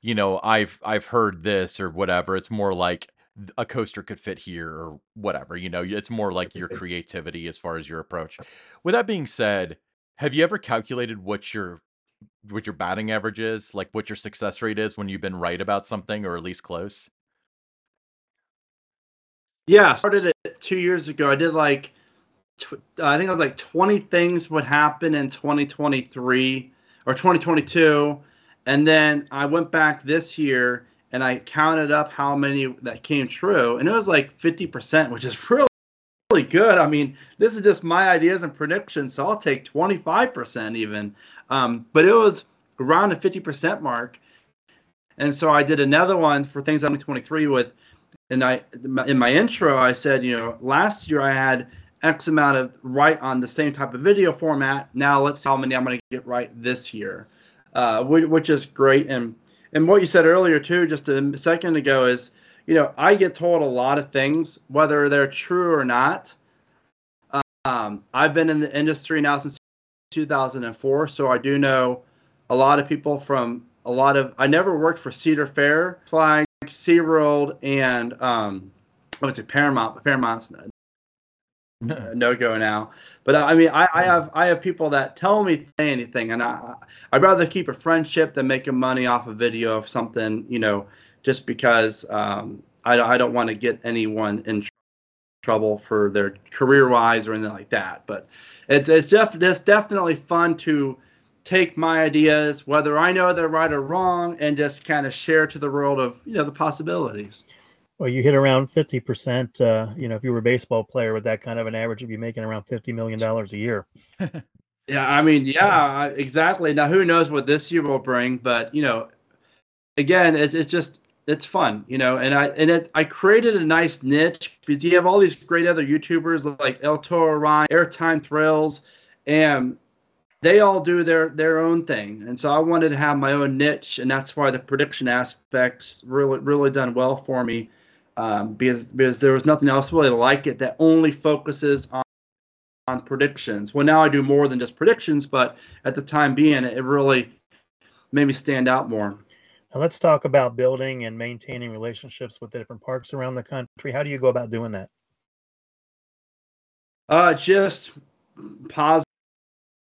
you know i've i've heard this or whatever it's more like a coaster could fit here or whatever you know it's more like your creativity as far as your approach with that being said have you ever calculated what your what your batting average is like what your success rate is when you've been right about something or at least close Yeah, I started it two years ago. I did like, tw- I think I was like 20 things would happen in 2023 or 2022. And then I went back this year and I counted up how many that came true. And it was like 50%, which is really, really good. I mean, this is just my ideas and predictions. So I'll take 25% even. Um, but it was around the 50% mark. And so I did another one for things on 2023 with and I in my intro I said, you know, last year I had X amount of right on the same type of video format. Now let's see how many I'm going to get right this year, uh, which is great. And and what you said earlier too, just a second ago, is you know I get told a lot of things, whether they're true or not. Um, I've been in the industry now since 2004, so I do know a lot of people from a lot of. I never worked for Cedar Fair flying SeaWorld and um, what's it, Paramount. Paramount's no go now. But I mean, I, I, have I have people that tell me say anything, and I I'd rather keep a friendship than making money off a video of something, you know, just because um, I I don't want to get anyone in tr- trouble for their career wise or anything like that. But it's it's def- it's definitely fun to take my ideas, whether I know they're right or wrong, and just kind of share to the world of you know the possibilities. Well, you hit around fifty percent. Uh, you know, if you were a baseball player with that kind of an average, you'd be making around fifty million dollars a year. yeah, I mean, yeah, exactly. Now, who knows what this year will bring? But you know, again, it's it's just it's fun, you know. And I and it I created a nice niche because you have all these great other YouTubers like El Toro Ryan, Airtime Thrills, and they all do their their own thing and so i wanted to have my own niche and that's why the prediction aspects really really done well for me um, because because there was nothing else really like it that only focuses on on predictions. Well now i do more than just predictions but at the time being it really made me stand out more. Now let's talk about building and maintaining relationships with the different parks around the country. How do you go about doing that? Uh just positive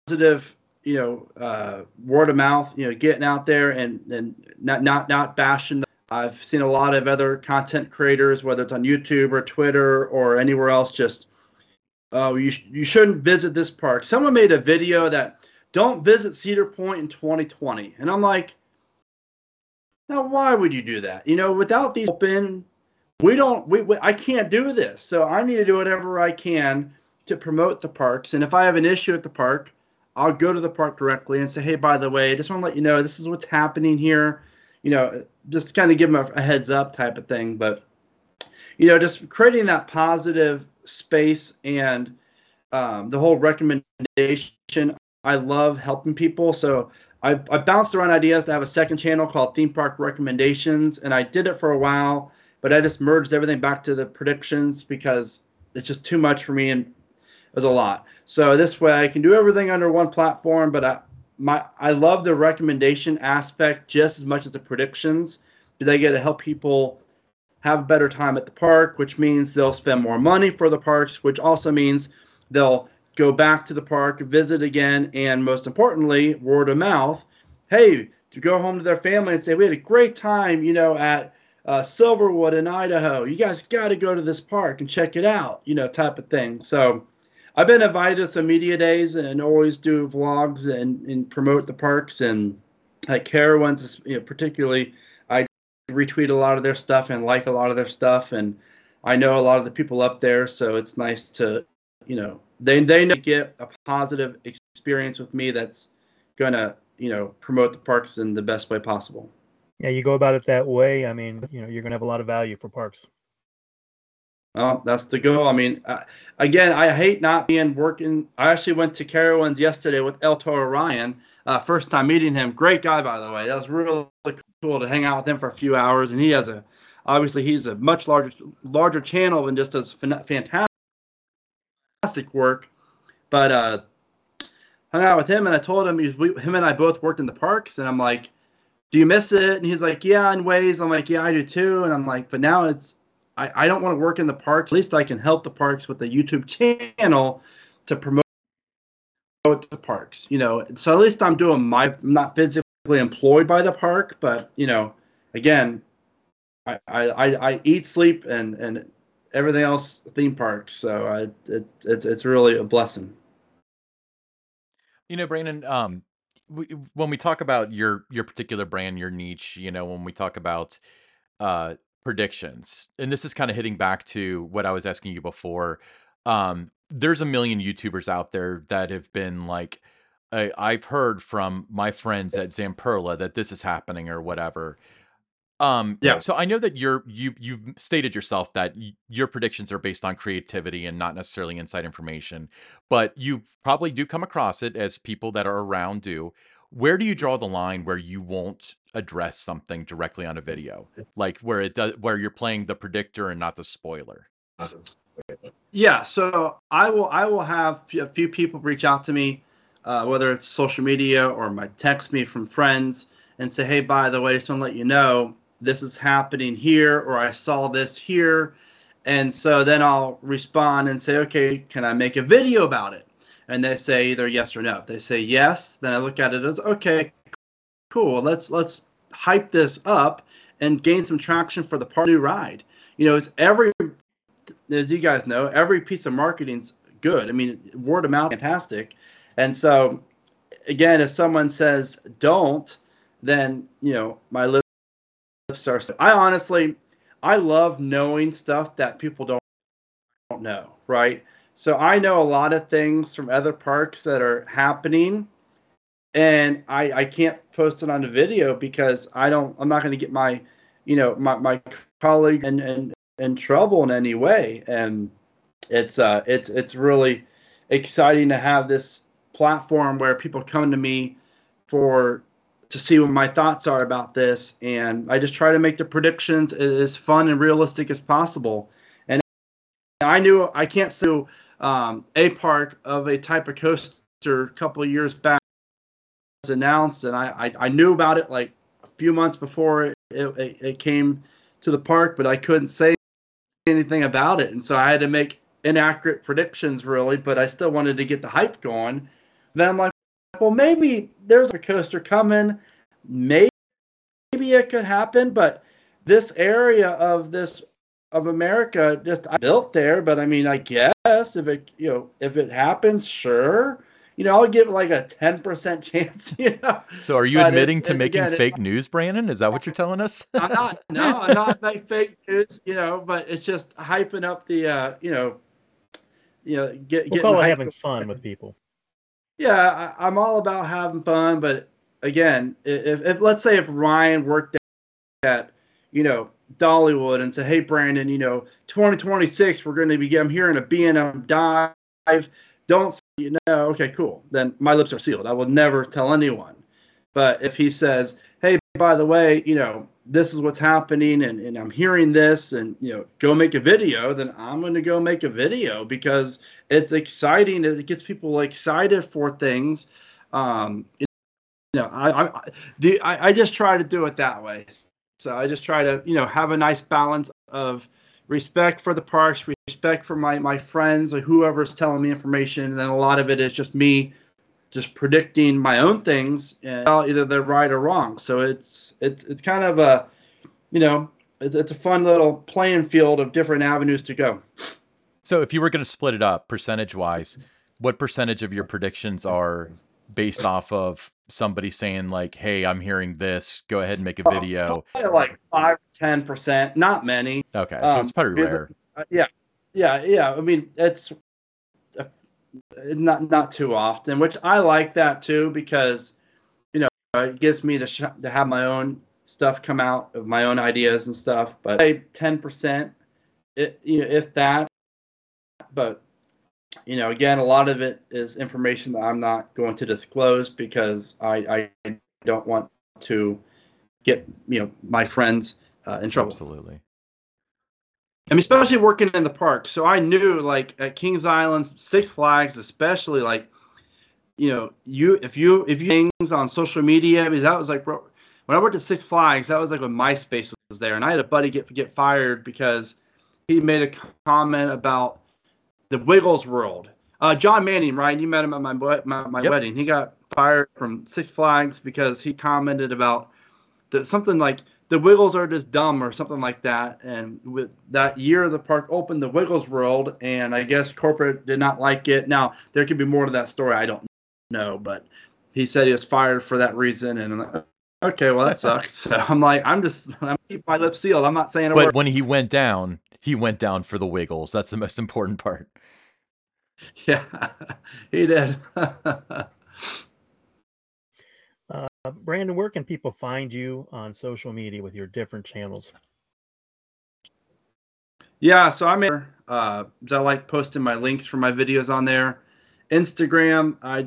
positive you know uh, word of mouth you know getting out there and and not not not bashing. I've seen a lot of other content creators whether it's on youtube or twitter or anywhere else just oh you, sh- you shouldn't visit this park. Someone made a video that don't visit cedar point in 2020 and i'm like now why would you do that? You know without these open we don't we, we i can't do this. So i need to do whatever i can to promote the parks. And if i have an issue at the park I'll go to the park directly and say, hey, by the way, I just want to let you know this is what's happening here. You know, just kind of give them a, a heads up type of thing. But, you know, just creating that positive space and um, the whole recommendation. I love helping people. So I, I bounced around ideas to have a second channel called Theme Park Recommendations. And I did it for a while, but I just merged everything back to the predictions because it's just too much for me. And it was a lot. So this way I can do everything under one platform, but I my I love the recommendation aspect just as much as the predictions because I get to help people have a better time at the park, which means they'll spend more money for the parks, which also means they'll go back to the park, visit again, and most importantly, word of mouth. Hey, to go home to their family and say, we had a great time, you know, at uh, Silverwood in Idaho. You guys got to go to this park and check it out, you know, type of thing. So I've been invited to some media days and always do vlogs and, and promote the parks and like Carowinds, you know, particularly. I retweet a lot of their stuff and like a lot of their stuff, and I know a lot of the people up there, so it's nice to, you know, they they know get a positive experience with me that's gonna, you know, promote the parks in the best way possible. Yeah, you go about it that way. I mean, you know, you're gonna have a lot of value for parks. Well, that's the goal. I mean, uh, again, I hate not being working. I actually went to Carowinds yesterday with El Toro Ryan. Uh, first time meeting him. Great guy, by the way. That was really cool to hang out with him for a few hours. And he has a, obviously, he's a much larger larger channel and just does fantastic work. But uh, hung out with him, and I told him, we, him and I both worked in the parks, and I'm like, "Do you miss it?" And he's like, "Yeah, in ways." I'm like, "Yeah, I do too." And I'm like, "But now it's." I, I don't want to work in the parks. At least I can help the parks with the YouTube channel to promote the parks. You know, so at least I'm doing my. I'm not physically employed by the park, but you know, again, I I, I eat, sleep, and and everything else theme parks. So uh, it, it's it's really a blessing. You know, Brandon, um, we, when we talk about your your particular brand, your niche, you know, when we talk about uh predictions, and this is kind of hitting back to what I was asking you before. Um, there's a million YouTubers out there that have been like, I, I've heard from my friends at Zamperla that this is happening or whatever. Um, Yeah. so I know that you're you you've stated yourself that y- your predictions are based on creativity and not necessarily inside information, but you probably do come across it as people that are around do. Where do you draw the line where you won't address something directly on a video, like where it does where you're playing the predictor and not the spoiler? Yeah, so I will I will have a few people reach out to me, uh, whether it's social media or might text me from friends and say, hey, by the way, just want to let you know this is happening here, or I saw this here, and so then I'll respond and say, okay, can I make a video about it? And they say either yes or no. They say yes, then I look at it as okay, cool. Let's let's hype this up and gain some traction for the part new ride. You know, it's every as you guys know, every piece of marketing's good. I mean, word of mouth, fantastic. And so, again, if someone says don't, then you know my lips are. I honestly, I love knowing stuff that people don't don't know, right? So I know a lot of things from other parks that are happening, and I I can't post it on a video because I don't. I'm not going to get my, you know, my my colleague and and in trouble in any way and it's uh it's it's really exciting to have this platform where people come to me for to see what my thoughts are about this and i just try to make the predictions as fun and realistic as possible and i knew i can't sue um, a park of a type of coaster a couple of years back was announced and I, I i knew about it like a few months before it, it, it came to the park but i couldn't say anything about it, and so I had to make inaccurate predictions, really. But I still wanted to get the hype going. Then I'm like, well, maybe there's a coaster coming. Maybe maybe it could happen, but this area of this of America just I built there. But I mean, I guess if it you know if it happens, sure. You know, I'll give it like a ten percent chance. You know, So are you But admitting to making again, it- fake news, Brandon? Is that what you're telling us? I'm not. No, I'm not like fake news. You know, but it's just hyping up the. uh You know, you know, get We'll call it having up. fun with people. Yeah, I, I'm all about having fun, but again, if, if let's say if Ryan worked at, you know, Dollywood and say, "Hey, Brandon, you know, 2026, we're going to be I'm hearing a B&M dive. Don't you know, okay, cool. Then my lips are sealed. I will never tell anyone. But if he says, "Hey, by the way, you know, this is what's happening, and, and I'm hearing this, and you know, go make a video," then I'm going to go make a video because it's exciting. It gets people excited for things. Um, you know, I, I, the, I, I just try to do it that way. So I just try to, you know, have a nice balance of respect for the parks, respect for my, my friends or whoever's telling me information. And then a lot of it is just me just predicting my own things and either they're right or wrong. So it's, it's, it's kind of a, you know, it's, it's a fun little playing field of different avenues to go. So if you were going to split it up percentage wise, what percentage of your predictions are based off of somebody saying like, "Hey, I'm hearing this. Go ahead and make a video." Probably like five, ten percent, not many. Okay, so Um, it's pretty rare. Uh, yeah, yeah, yeah. I mean, it's not not too often, which I like that too because you know it gets me to sh- to have my own stuff come out of my own ideas and stuff. But ten percent, you know, if that. But you know, again, a lot of it is information that I'm not going to disclose because I I don't want to get you know my friends uh, in trouble. Absolutely. I mean, especially working in the park. So I knew, like at Kings Island, Six Flags, especially, like you know, you if you if you things on social media, because that was like, bro, when I worked at Six Flags, that was like when MySpace was there, and I had a buddy get get fired because he made a comment about the Wiggles World. Uh, John Manning, right? You met him at my my, my Yep. wedding. He got fired from Six Flags because he commented about the, something like the Wiggles are just dumb or something like that. And with that year, the park opened the Wiggles World, and I guess corporate did not like it. Now there could be more to that story. I don't know, but he said he was fired for that reason, and I'm like, okay, well that sucks. So I'm like, I'm just I'm keep my lips sealed. I'm not saying a But word. when he went down, he went down for the Wiggles. That's the most important part. Yeah, he did. Uh, Brandon, where can people find you on social media with your different channels? Yeah, so I'm in. Uh, I like posting my links for my videos on there. Instagram, I,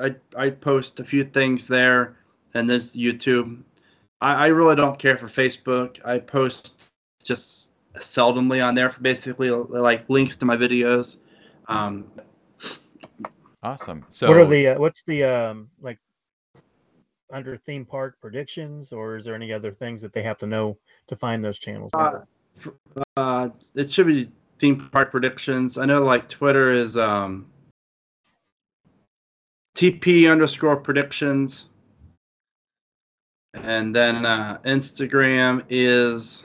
I, I post a few things there, and then YouTube. I, I really don't care for Facebook. I post just seldomly on there for basically like links to my videos. Um, Awesome. So what are the uh, what's the um like under theme park predictions, or is there any other things that they have to know to find those channels? Uh, uh, it should be theme park predictions. I know like Twitter is um, TP underscore predictions. And then uh, Instagram is,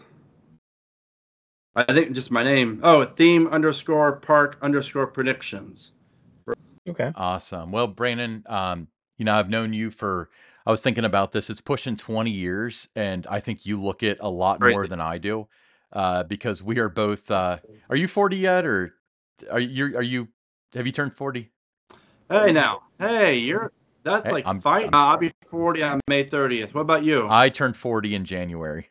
I think just my name. Oh, theme underscore park underscore predictions. okay. Awesome. Well, Brandon, um, you know, I've known you for, I was thinking about this, it's pushing 20 years, and I think you look it a lot more than I do. Uh, because we are both uh are you 40 yet or are you are you have you turned 40? Hey now, hey, you're that's Hey, like I'm- fight. I'm- Uh, I'll be 40 on May 30th. What about you? I turned 40 in January.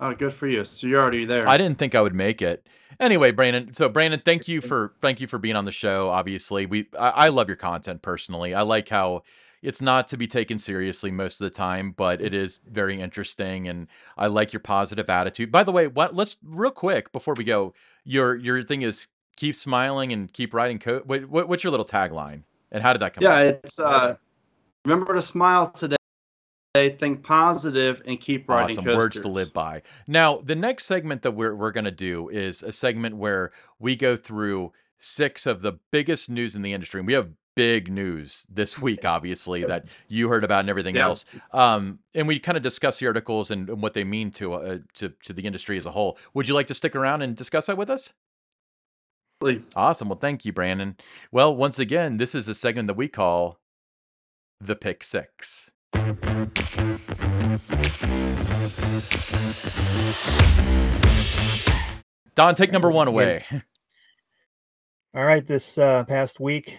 Oh, good for you. So you're already there. I didn't think I would make it. Anyway, Brandon. So Brandon, thank you for thank you for being on the show. Obviously, we I, I love your content personally. I like how it's not to be taken seriously most of the time, but it is very interesting, and I like your positive attitude. By the way, what let's real quick before we go. Your your thing is keep smiling and keep writing code. What, what, what's your little tagline? And how did that come? Yeah, up? it's uh, remember to smile today, think positive, and keep writing Awesome coasters. words to live by. Now, the next segment that we're we're gonna do is a segment where we go through six of the biggest news in the industry, and we have big news this week, obviously that you heard about and everything Yeah. else. Um, and we kind of discuss the articles and, and what they mean to uh, to to the industry as a whole. Would you like to stick around and discuss that with us? Absolutely. Awesome. Well, thank you, Brandon. Well, once again, this is a segment that we call the Pick Six. Don, take number one away. All right, this uh, past week,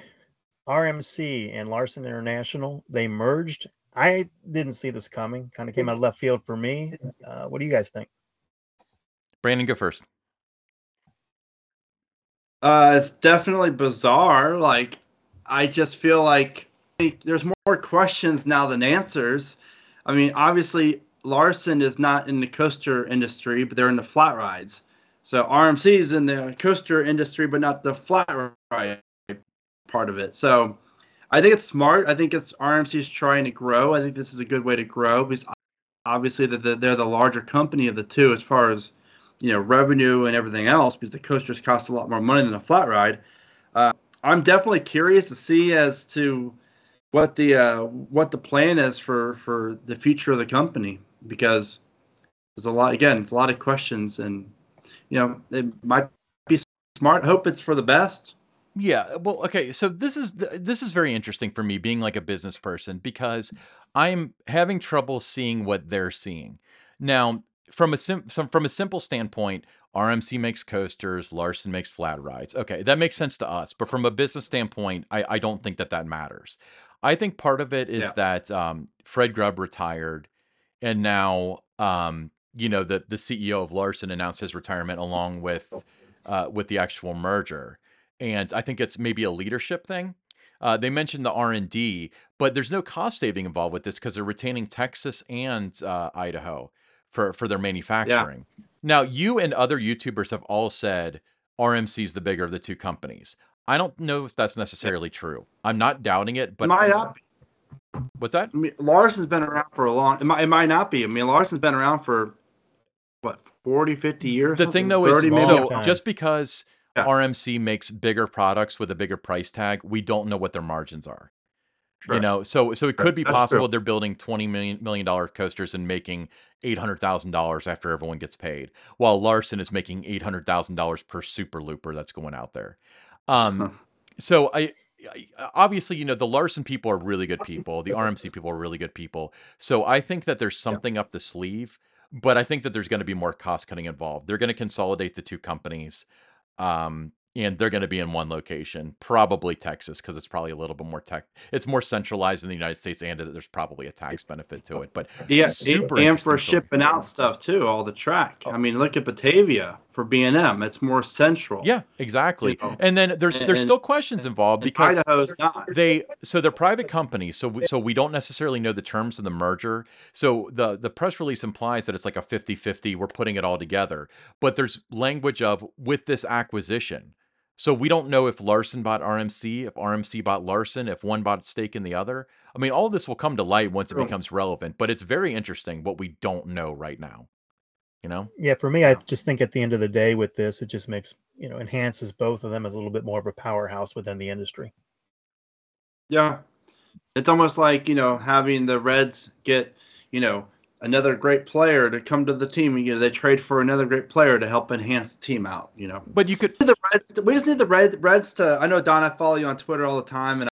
RMC and Larson International they merged. I didn't see this coming. Kind of came out of left field for me. Uh, what do you guys think? Brandon, go first. Uh, it's definitely bizarre. Like, I just feel like there's more questions now than answers. I mean, obviously, Larson is not in the coaster industry, but they're in the flat rides. So RMC is in the coaster industry, but not the flat ride part of it. So I think it's smart. I think it's RMC's trying to grow. I think this is a good way to grow because obviously the, they're the larger company of the two as far as you know revenue and everything else because the coasters cost a lot more money than a flat ride. Uh, I'm definitely curious to see as to what the uh, what the plan is for for the future of the company because there's a lot again a lot of questions and you know it might be smart. Hope it's for the best. Yeah, well, okay. So this is this is very interesting for me being like a business person because I'm having trouble seeing what they're seeing. Now, from a sim- some, from a simple standpoint, RMC makes coasters, Larson makes flat rides. Okay, that makes sense to us. But from a business standpoint, I, I don't think that that matters. I think part of it is Yeah. that um, Fred Grubb retired, and now um, you know the the CEO of Larson announced his retirement along with uh, with the actual merger and I think it's maybe a leadership thing. Uh, they mentioned the R and D, but there's no cost saving involved with this because they're retaining Texas and uh, Idaho for for their manufacturing. Now, you and other YouTubers have all said RMC is the bigger of the two companies. I don't know if that's necessarily true. I'm not doubting it, but it might not. Be. what's that? I mean, Larson's been around for a long. It might, it might not be. I mean, Larson's been around for what 40, 50 years. The thing though is, 30 maybe. so time. just because Yeah. RMC makes bigger products with a bigger price tag, we don't know what their margins are. You know, so so it could be That's possible true. they're building twenty million million dollar coasters and making eight hundred thousand dollars after everyone gets paid, while Larson is making eight hundred thousand dollars per Super Looper that's going out there. Um, so I, I obviously you know the Larson people are really good people, the RMC people are really good people. So I think that there's Yeah. something up the sleeve, but I think that there's going to be more cost cutting involved. They're going to consolidate the two companies. Um, and they're going to be in one location, probably Texas, because it's probably a little bit more tech. It's more centralized in the United States, and there's probably a tax benefit to it. But Yeah, super and, and for shipping out stuff too, all the track. Oh. I mean, look at Batavia for B and M. It's more central. Yeah, exactly. know, And then there's there's and- still questions involved because Idaho's not. they so they're private companies so we, so we don't necessarily know the terms of the merger so the the press release implies that it's like a 50-50 we're putting it all together but there's language of with this acquisition so we don't know if larson bought rmc if rmc bought larson if one bought stake in the other i mean all this will come to light once it True. becomes relevant but it's very interesting what we don't know right now you know Yeah, for me, I just think at the end of the day with this, it just makes you know enhances both of them as a little bit more of a powerhouse within the industry. Yeah. It's almost like, you know, having the Reds get, you know, another great player to come to the team. You know, they trade for another great player to help enhance the team out, you know. but you could The Reds, we just need the Reds, Reds to, I know, Don, I follow you on Twitter all the time, and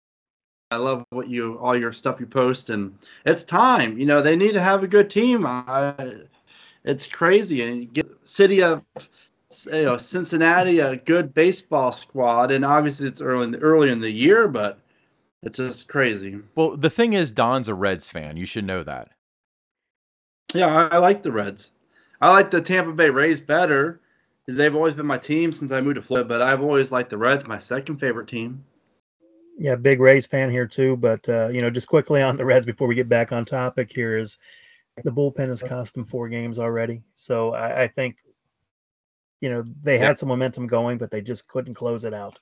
I love what you, all your stuff you post, and it's time. You know, they need to have a good team. I, it's crazy. And get city of, you know, Cincinnati, a good baseball squad, and obviously it's early in the, early in the year, but it's just crazy. well the thing is don's a reds fan you should know that Yeah, I, like the Reds. I like the Tampa Bay Rays better because they've always been my team since I moved to Florida. But I've always liked the Reds, my second favorite team. Yeah, big Rays fan here too. But uh, you know, just quickly on the Reds before we get back on topic here is the bullpen has cost them four games already. So I, I think you know they Yeah. had some momentum going, but they just couldn't close it out.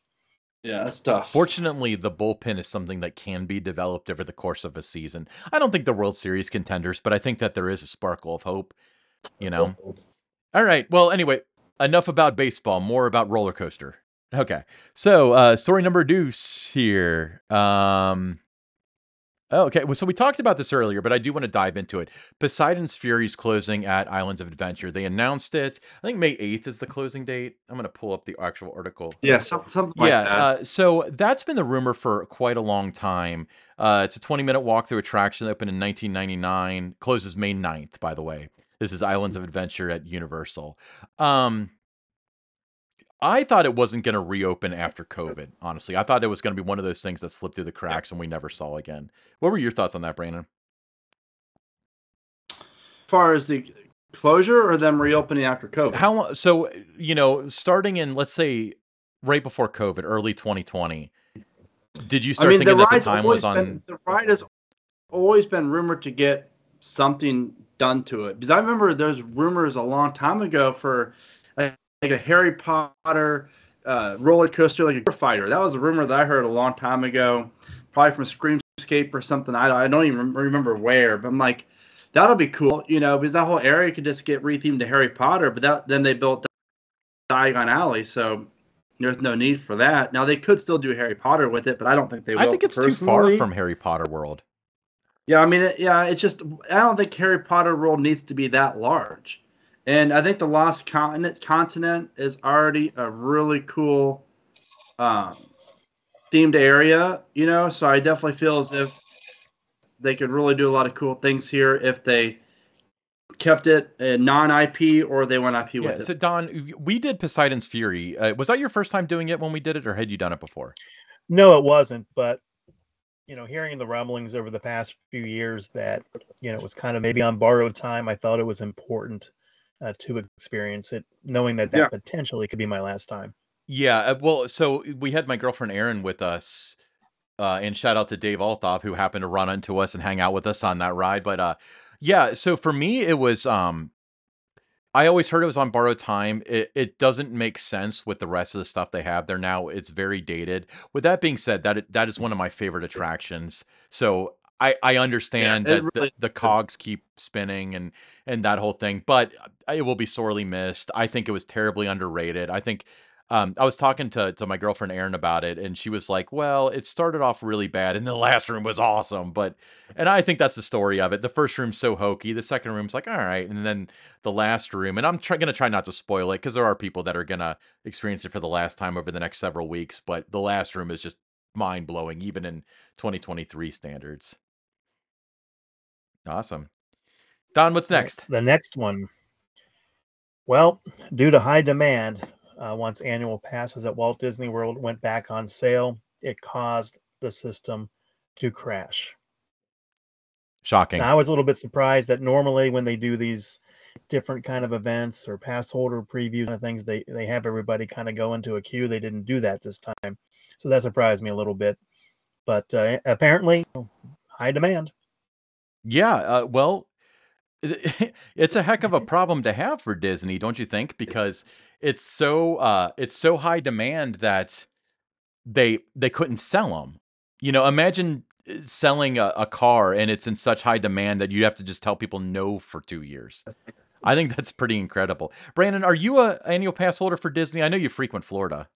Yeah, that's tough. Fortunately, the bullpen is something that can be developed over the course of a season. I don't think the World Series contenders, but I think that there is a sparkle of hope, you know. All right. Well, anyway, enough about baseball, more about roller coaster. Okay. So, uh story number deuce here. Um oh, okay. Well, so we talked about this earlier, but I do want to dive into it. Poseidon's Fury is closing at Islands of Adventure. They announced it. I think May 8th is the closing date. I'm going to pull up the actual article. Yeah, some, something like yeah, that. uh, so that's been the rumor for quite a long time. Uh, it's a 20 minute walkthrough attraction that opened in 1999, closes May 9th, by the way. This is Islands of Adventure at Universal. Um, I thought it wasn't going to reopen after COVID, honestly. I thought it was going to be one of those things that slipped through the cracks and we never saw again. What were your thoughts on that, Brandon? as far as the closure or them reopening after COVID. How lo- so, uh, you know, starting in, let's say, right before COVID, early 2020, did you start thinking that the time was on. been, the ride has always been rumored to get something done to it because I remember those rumors a long time ago for like, a Harry Potter uh, roller coaster, like a fighter. That was a rumor that I heard a long time ago, probably from Screamscape or something. I, I don't even remember where, but I'm like, that'll be cool, you know, because that whole area could just get rethemed to Harry Potter. But that then they built Diagon Alley, so there's no need for that. Now they could still do Harry Potter with it, but I don't think they will. I think it's too far from Harry Potter World. Yeah, I mean, it, yeah, it's just I don't think Harry Potter world needs to be that large, and I think the Lost Continent continent is already a really cool um, themed area, you know. So I definitely feel as if they could really do a lot of cool things here if they kept it a non-IP or they went IP Yeah. with it. So Don, we did Poseidon's Fury. Uh, was that your first time doing it when we did it, or had you done it before? No, it wasn't. But you know, hearing the rumblings over the past few years that you know it was kind of maybe on borrowed time, I thought it was important uh, to experience it, knowing that that Yeah. potentially could be my last time. Yeah. uh, Well, so we had my girlfriend Erin with us, uh, and shout out to Dave Althoff who happened to run into us and hang out with us on that ride. But uh, yeah. So for me, it was. Um, I always heard it was on borrowed time. It it doesn't make sense with the rest of the stuff they have there now. It's very dated. With that being said, that that is one of my favorite attractions. So I I understand it that really the, the cogs keep spinning and and that whole thing, but it will be sorely missed. I think it was terribly underrated. I think um, I was talking to to my girlfriend Erin about it, and she was like, "Well, it started off really bad, and the last room was awesome." But, and I think that's the story of it. The first room's so hokey, the second room's like, all right, and then the last room, and I'm try- gonna try not to spoil it because there are people that are gonna experience it for the last time over the next several weeks. But the last room is just mind blowing, even in 2023 standards. Awesome, Don. What's next? The next one. Well, due to high demand, uh, once annual passes at Walt Disney World went back on sale, it caused the system to crash. Shocking. Now, I was a little bit surprised that normally when they do these different kind of events or pass holder previews and things, they they have everybody kind of go into a queue. They didn't do that this time, so that surprised me a little bit. But uh, apparently, high demand. Yeah. Uh, well, it's a heck of a problem to have for Disney, don't you think? Because it's so uh it's so high demand that they they couldn't sell them. You know, imagine uh, selling a, a car and it's in such high demand that you have to just tell people no for two years. I think that's pretty incredible. Brandon, are you a annual pass holder for Disney? I know you frequent Florida.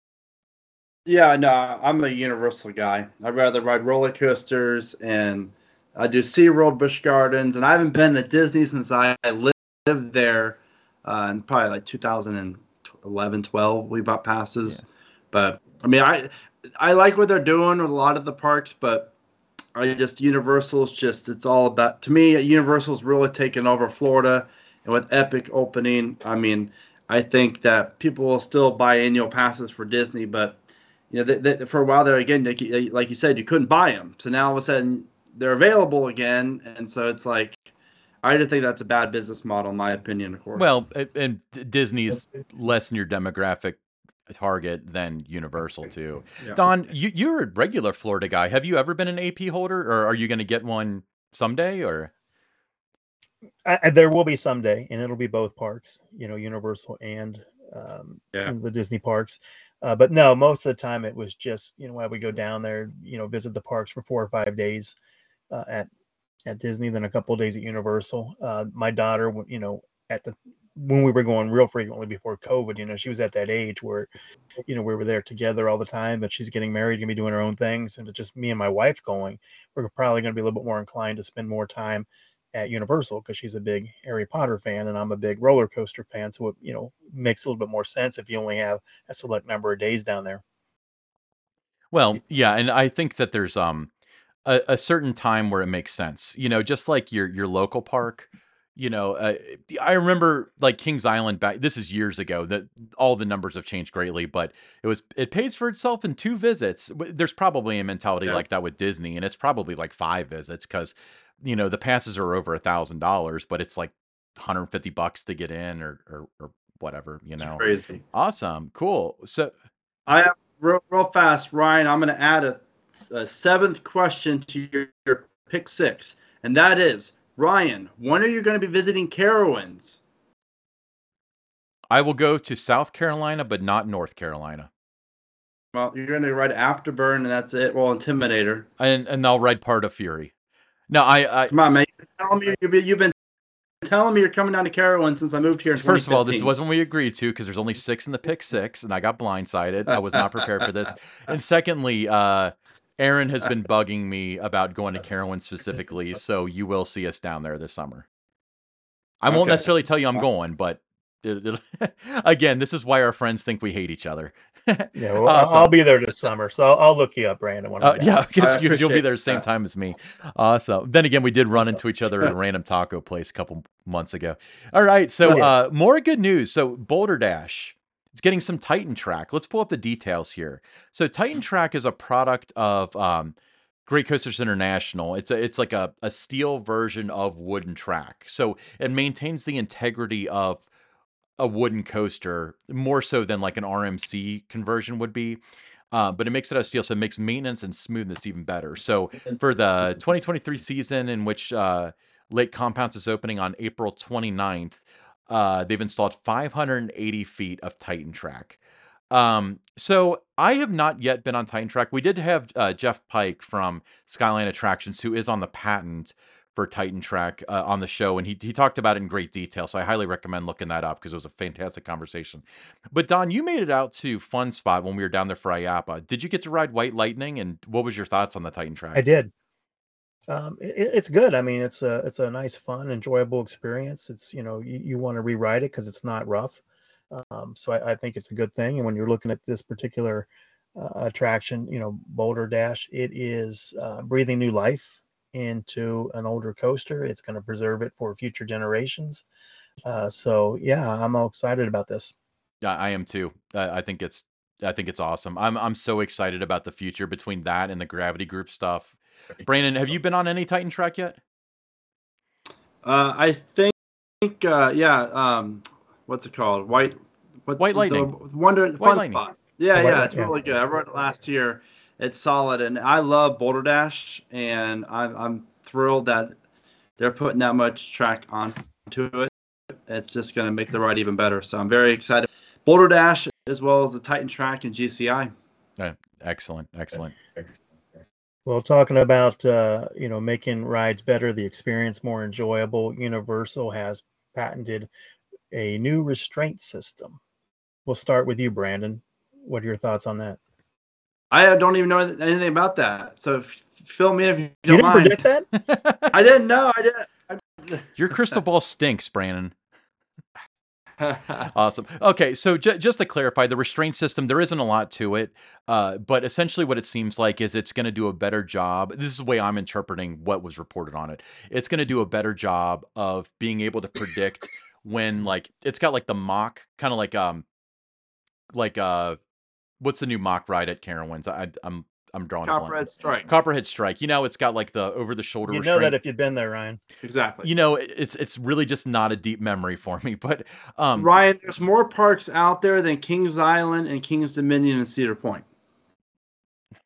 Yeah, no, I'm a Universal guy. I'd rather ride roller coasters and I do SeaWorld, Busch Gardens, and I haven't been to Disney since I lived there uh, in probably like 2011, 12. We bought passes, Yeah. but I mean, I I like what they're doing with a lot of the parks, but I just Universal's just it's all about to me. Universal's really taken over Florida, and with Epic opening, I mean, I think that people will still buy annual passes for Disney, but you know, they, they, for a while there again, you- like you said, you couldn't buy them. So now all of a sudden they're available again, and so it's like I just think that's a bad business model, in my opinion. Of course. Well, and D- Disney's less in your demographic target than Universal too. Yeah. Don, you you're a regular Florida guy. Have you ever been an AP holder, or are you going to get one someday? Or I, I- there will be someday, and it'll be both parks. You know, Universal and um, Yeah. the Disney parks. Uh, but no, most of the time it was just you know why we go down there, you know, visit the parks for four or five days uh, at at Disney, then a couple of days at Universal. Uh, my daughter, you know, at the when we were going real frequently before COVID, you know, she was at that age where, you know, we were there together all the time. But she's getting married, gonna be doing her own things, and it's just me and my wife going. We're probably gonna be a little bit more inclined to spend more time at Universal because she's a big Harry Potter fan and I'm a big roller coaster fan. So it, you know, makes a little bit more sense if you only have a select number of days down there. well, yeah, and I think that there's um a, a certain time where it makes sense. You know, just like your your local park. You know, uh, I remember like Kings Island back. This is years ago. That all the numbers have changed greatly, but it was it pays for itself in two visits. There's probably a mentality Yeah. like that with Disney, and it's probably like five visits because you know the passes are over a thousand dollars, but it's like 150 bucks to get in or or, or whatever. You It's know, crazy. awesome, cool. So I have real, real fast, Ryan. I'm going to add a, a seventh question to your, your pick six, and that is Ryan. When are you going to be visiting Carowinds? I will go to South Carolina, but not North Carolina, Well, you're going to ride Afterburn, and that's it. Well, Intimidator. and and I'll ride part of Fury. No, I, I Come on, man. You've been telling me you've been, you've been telling me you're coming down to Carowinds since I moved here. In First of all, this wasn't what we agreed to because there's only six in the pick six, and I got blindsided. I was not prepared for this. And secondly, uh, Erin has been bugging me about going to Carowin specifically, so you will see us down there this summer. I won't Okay. necessarily tell you I'm going, but it, it, again, this is why our friends think we hate each other. Yeah, well, I'll- Awesome. I'll be there this summer, so I'll, I'll look you up, Brandon. When Uh, yeah, because you, you'll be there the same that. time as me. Awesome. Then again, we did run into each other at a random taco place a couple months ago. All right, so Yeah. uh, more good news. So Boulder Dash, it's getting some Titan Track. Let's pull up the details here. So Titan Track is a product of um, Great Coasters International. It's a, it's like a, a steel version of wooden track. So it maintains the integrity of a wooden coaster more so than like an RMC conversion would be. Uh, but it makes it out of steel, so it makes maintenance and smoothness even better. So for the 2023 season, in which uh, Lake Compounce is opening on April 29th, uh, they've installed 580 feet of Titan Track. Um, so I have not yet been on Titan Track. We did have uh, Jeff Pike from Skyline Attractions, who is on the patent for Titan Track uh, on the show, and he he talked about it in great detail. So I highly recommend looking that up because it was a fantastic conversation. But Don, you made it out to Fun Spot when we were down there for IAAPA. Did you get to ride White Lightning, and what was your thoughts on the Titan Track? I did. Um, it, it's good. I mean, it's a it's a nice, fun, enjoyable experience. It's you know you, you want to reride it because it's not rough. Um, so I, I, think it's a good thing. And when you're looking at this particular uh, attraction, you know, Boulder Dash, it is uh, breathing new life into an older coaster. It's going to preserve it for future generations. Uh, so yeah, I'm all excited about this. Yeah, I am too. I think it's I think it's awesome. I'm I'm so excited about the future between that and the Gravity Group stuff. Brandon, have you been on any Titan track yet? Uh, I think, uh, yeah. Um, what's it called? White. What, White Lightning. Wonder White Fun Lightning. Spot. Yeah, yeah, it's really good. I rode it last year it's solid, and I love Boulder Dash, and I'm I'm thrilled that they're putting that much track onto it. It's just going to make the ride even better. So I'm very excited. Boulder Dash as well as the Titan Track and GCI. Yeah, excellent, excellent. Well, talking about uh, you know making rides better, the experience more enjoyable, Universal has patented a new restraint system. We'll start with you, Brandon. What are your thoughts on that? I don't even know anything about that. So fill me in if you don't you mind. predict that? I didn't know. I didn't. Your crystal ball stinks, Brandon. Awesome. Okay, so j- just to clarify, the restraint system there isn't a lot to it, uh, but essentially what it seems like is it's going to do a better job. This is the way I'm interpreting what was reported on it. It's going to do a better job of being able to predict when like it's got like the Mack kind of like um like uh what's the new Mack ride at Carowinds? I, I'm I'm drawing Copperhead Strike. Copperhead Strike. You know, it's got like the over the shoulder. You know that if you've been there, Ryan. Exactly. You know, it's it's really just not a deep memory for me. But um Ryan, there's more parks out there than Kings Island and Kings Dominion and Cedar Point.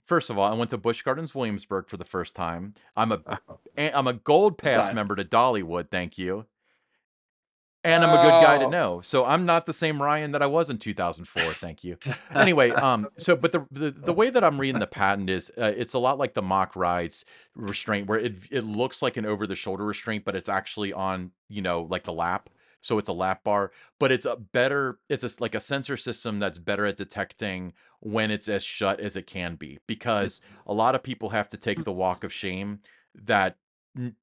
First of all, I went to Busch Gardens Williamsburg for the first time. I'm a am a gold pass member to Dollywood. Thank you and I'm a good guy to oh. know. So I'm not the same Ryan that I was in 2004. Thank you. Anyway, um, so but the, the the way that I'm reading the patent is uh, it's a lot like the Mack rides restraint, where it it looks like an over the shoulder restraint, but it's actually on you know like the lap. So it's a lap bar, but it's a better. It's a, like a sensor system that's better at detecting when it's as shut as it can be, because a lot of people have to take the walk of shame that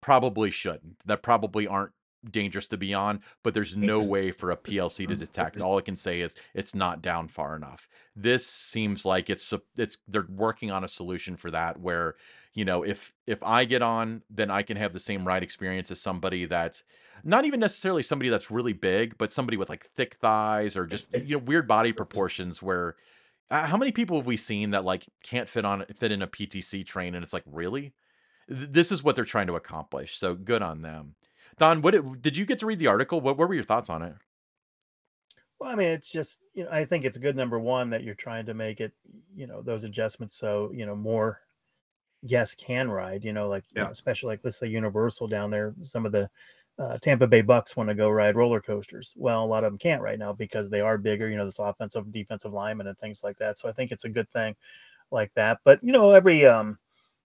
probably shouldn't that probably aren't dangerous to be on, but there's no way for a PLC to detect. All it can say is it's not down far enough. This seems like it's it's they're working on a solution for that where you know if if I get on, then I can have the same ride experience as somebody that's not even necessarily somebody that's really big, but somebody with like thick thighs or just you know weird body proportions where uh, how many people have we seen that like can't fit on fit in a PTC train and it's like really this is what they're trying to accomplish. So good on them. Don, what did you get to read the article? What, what were your thoughts on it? Well, I mean, it's just you know, I think it's good number one that you're trying to make it, you know, those adjustments so you know more guests can ride. You know, like yeah. you know, especially like let's say Universal down there, some of the uh, Tampa Bay Bucks want to go ride roller coasters. Well, a lot of them can't right now because they are bigger. You know, this offensive, defensive linemen and things like that. So I think it's a good thing like that. But you know, every um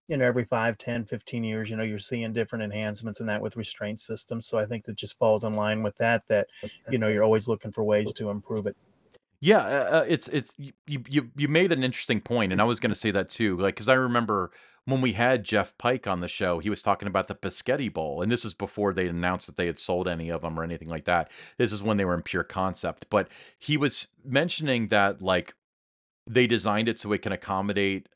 you know every 5 10 15 years you know you're seeing different enhancements in that with restraint systems so i think that just falls in line with that that you know you're always looking for ways to improve it. Yeah uh, uh it's it's you you you made an interesting point and i was going to say that too like because i remember when we had jeff pike on the show he was talking about the Spaghetti Bowl and this was before they announced that they had sold any of them or anything like that. This is when they were in pure concept but he was mentioning that like they designed it so it can accommodate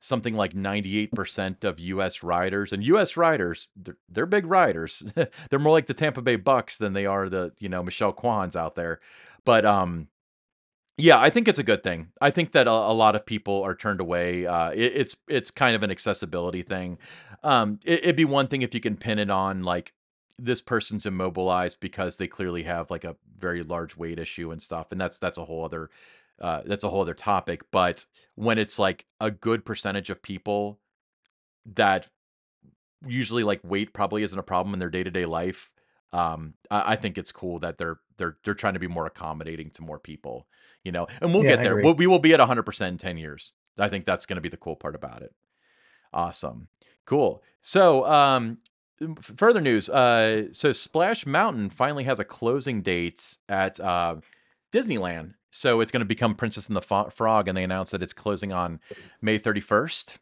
something like 98% of US riders and US riders they're, they're big riders. they're more like the Tampa Bay Bucks than they are the, you know, Michelle Kwans out there. But um yeah, I think it's a good thing. I think that a, a lot of people are turned away. Uh, it, it's it's kind of an accessibility thing. Um, it, it'd be one thing if you can pin it on like this person's immobilized because they clearly have like a very large weight issue and stuff, and that's that's a whole other uh, that's a whole other topic. But when it's like a good percentage of people that usually like weight probably isn't a problem in their day to day life, um, I, I, think it's cool that they're they're they're trying to be more accommodating to more people, you know. And we'll yeah, get there. We'll, we will be at 100 percent in 10 years. I think that's going to be the cool part about it. Awesome, cool. So, um, further news. Uh, so Splash Mountain finally has a closing date at uh, Disneyland. So it's going to become Princess and the Fo- Frog, and they announced that it's closing on May 31st.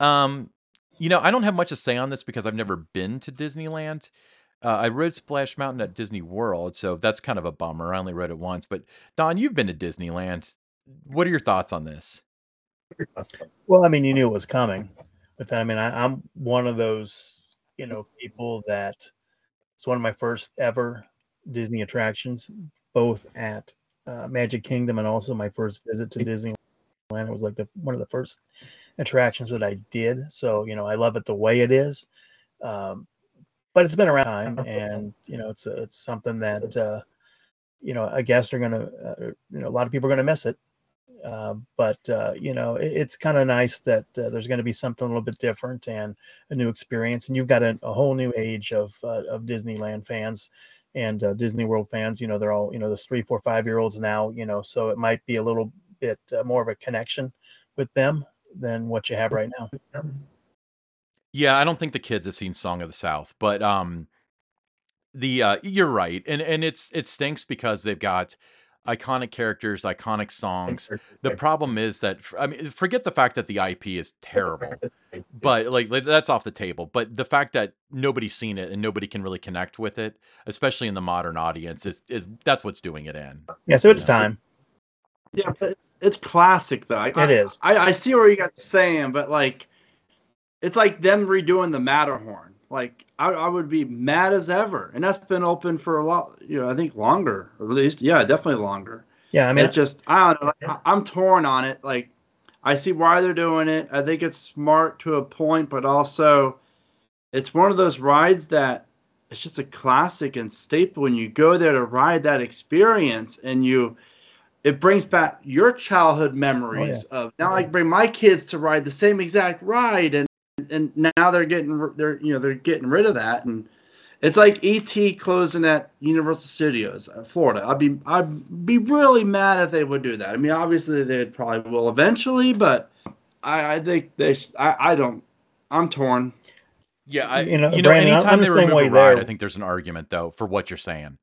Um, you know, I don't have much to say on this because I've never been to Disneyland. Uh, I rode Splash Mountain at Disney World, so that's kind of a bummer. I only rode it once. But Don, you've been to Disneyland. What are your thoughts on this? Well, I mean, you knew it was coming, but I mean, I, I'm one of those, you know, people that it's one of my first ever Disney attractions, both at uh, Magic Kingdom and also my first visit to Disneyland. It was like the one of the first attractions that I did. So, you know, I love it the way it is. Um, but it's been around time, and you know, it's it's something that uh, you know, I guess they're gonna, uh, you know, a lot of people are gonna miss it. Uh, but uh, you know, it, it's kind of nice that uh, there's going to be something a little bit different and a new experience. And you've got a, a whole new age of uh, of Disneyland fans and uh, Disney World fans. You know, they're all you know, there's three, four, five year olds now. You know, so it might be a little bit uh, more of a connection with them than what you have right now. Yeah, I don't think the kids have seen Song of the South, but um, the uh, you're right, and and it's it stinks because they've got iconic characters, iconic songs. The problem is that I mean, forget the fact that the IP is terrible, but like, like that's off the table. But the fact that nobody's seen it and nobody can really connect with it, especially in the modern audience, is is that's what's doing it in. Yeah, so it's Yeah. time. Yeah, but it's classic though. I, It is. I, I see what you guys are saying, but like, it's like them redoing the Matterhorn. Like, I, I would be mad as ever, and that's been open for a lot. You know, I think longer, or at least, yeah, definitely longer. Yeah, I I mean, mean, it just I don't know. I, I'm torn on it. Like, I see why they're doing it. I think it's smart to a point, but also, it's one of those rides that it's just a classic and staple. When you go there to ride that experience, and you, it brings back your childhood oh, memories of now. I can bring my kids to ride the same exact ride, and and now they're getting they're you know they're getting rid of that and. It's like ET closing at Universal Studios, uh, Florida. I'd be I'd be really mad if they would do that. I mean, obviously they probably will eventually, but I, I think they. Sh- I I don't. I'm torn. Yeah, I, You you know, know, Brandon, I'm anytime the they same remove way a ride, there. I think there's an argument though for what you're saying.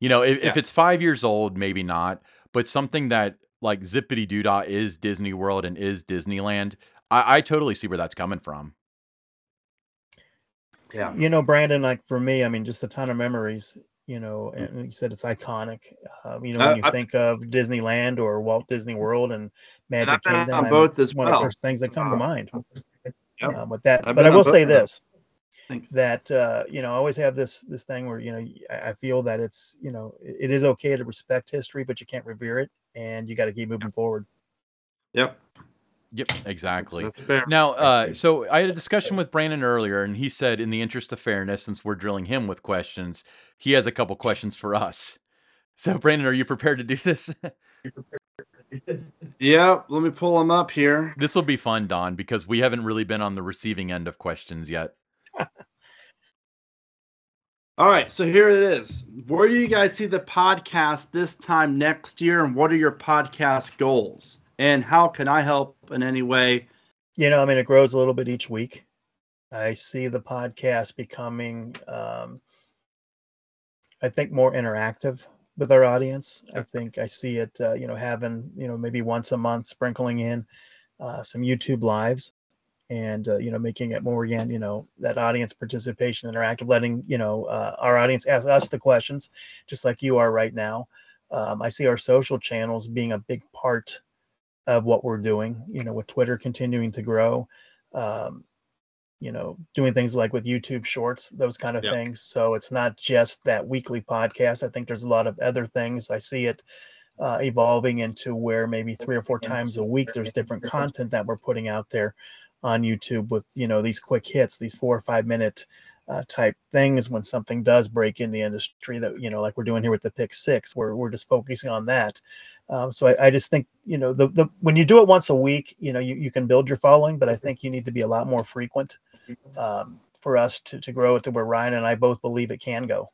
You know, if, if it's five years old, maybe not, but something that like Zip-a-Dee-Doo-Dah is Disney World and is Disneyland, I, I totally see where that's coming from. Yeah. you know, Brandon, like for me, I mean, just a ton of memories. You know, and you said it's iconic. Um, you know, when I- you I- think of Disneyland or Walt Disney World and Magic I've Kingdom, on both as one of the first things that come to Uh, mind. Yep. Um, with that, I've but I will say this: Thanks. that uh, you know, I always have this this thing where you know, I, feel that it's you know, it, it is okay to respect history, but you can't revere it, and you got to keep moving forward. Yep. Yep, exactly. Now, uh, so I had a discussion with Brandon earlier, and he said, in the interest of fairness, since we're drilling him with questions, he has a couple questions for us. So, Brandon, are you prepared to do this? Yep. Let me pull them up here. this will be fun, Don, because we haven't really been on the receiving end of questions yet. All right. So here it is. Where do you guys see the podcast this time next year, and what are your podcast goals? And how can I help in any way? You know, I mean, it grows a little bit each week. I see the podcast becoming, um, I think, more interactive with our audience. I think I see it, uh, you know, having, you know, maybe once a month sprinkling in uh, some YouTube lives and, uh, you know, making it more, again, you know, that audience participation, interactive, letting, you know, uh, our audience ask us the questions, just like you are right now. Um, I see our social channels being a big part of what we're doing, you know, with Twitter continuing to grow. Um, you know, doing things like with YouTube shorts, those kind of Yep. things. So it's not just that weekly podcast. I think there's a lot of other things. I see it uh, evolving into where maybe three or four times a week there's different content that we're putting out there on YouTube with you know these quick hits, these four or five minute uh, type things when something does break in the industry that you know like we're doing here with the Pick Six, where we're just focusing on that. Um, so I, I just think you know the, the when you do it once a week, you know you, you can build your following, but I think you need to be a lot more frequent um, for us to, to grow it to where Ryan and I both believe it can go.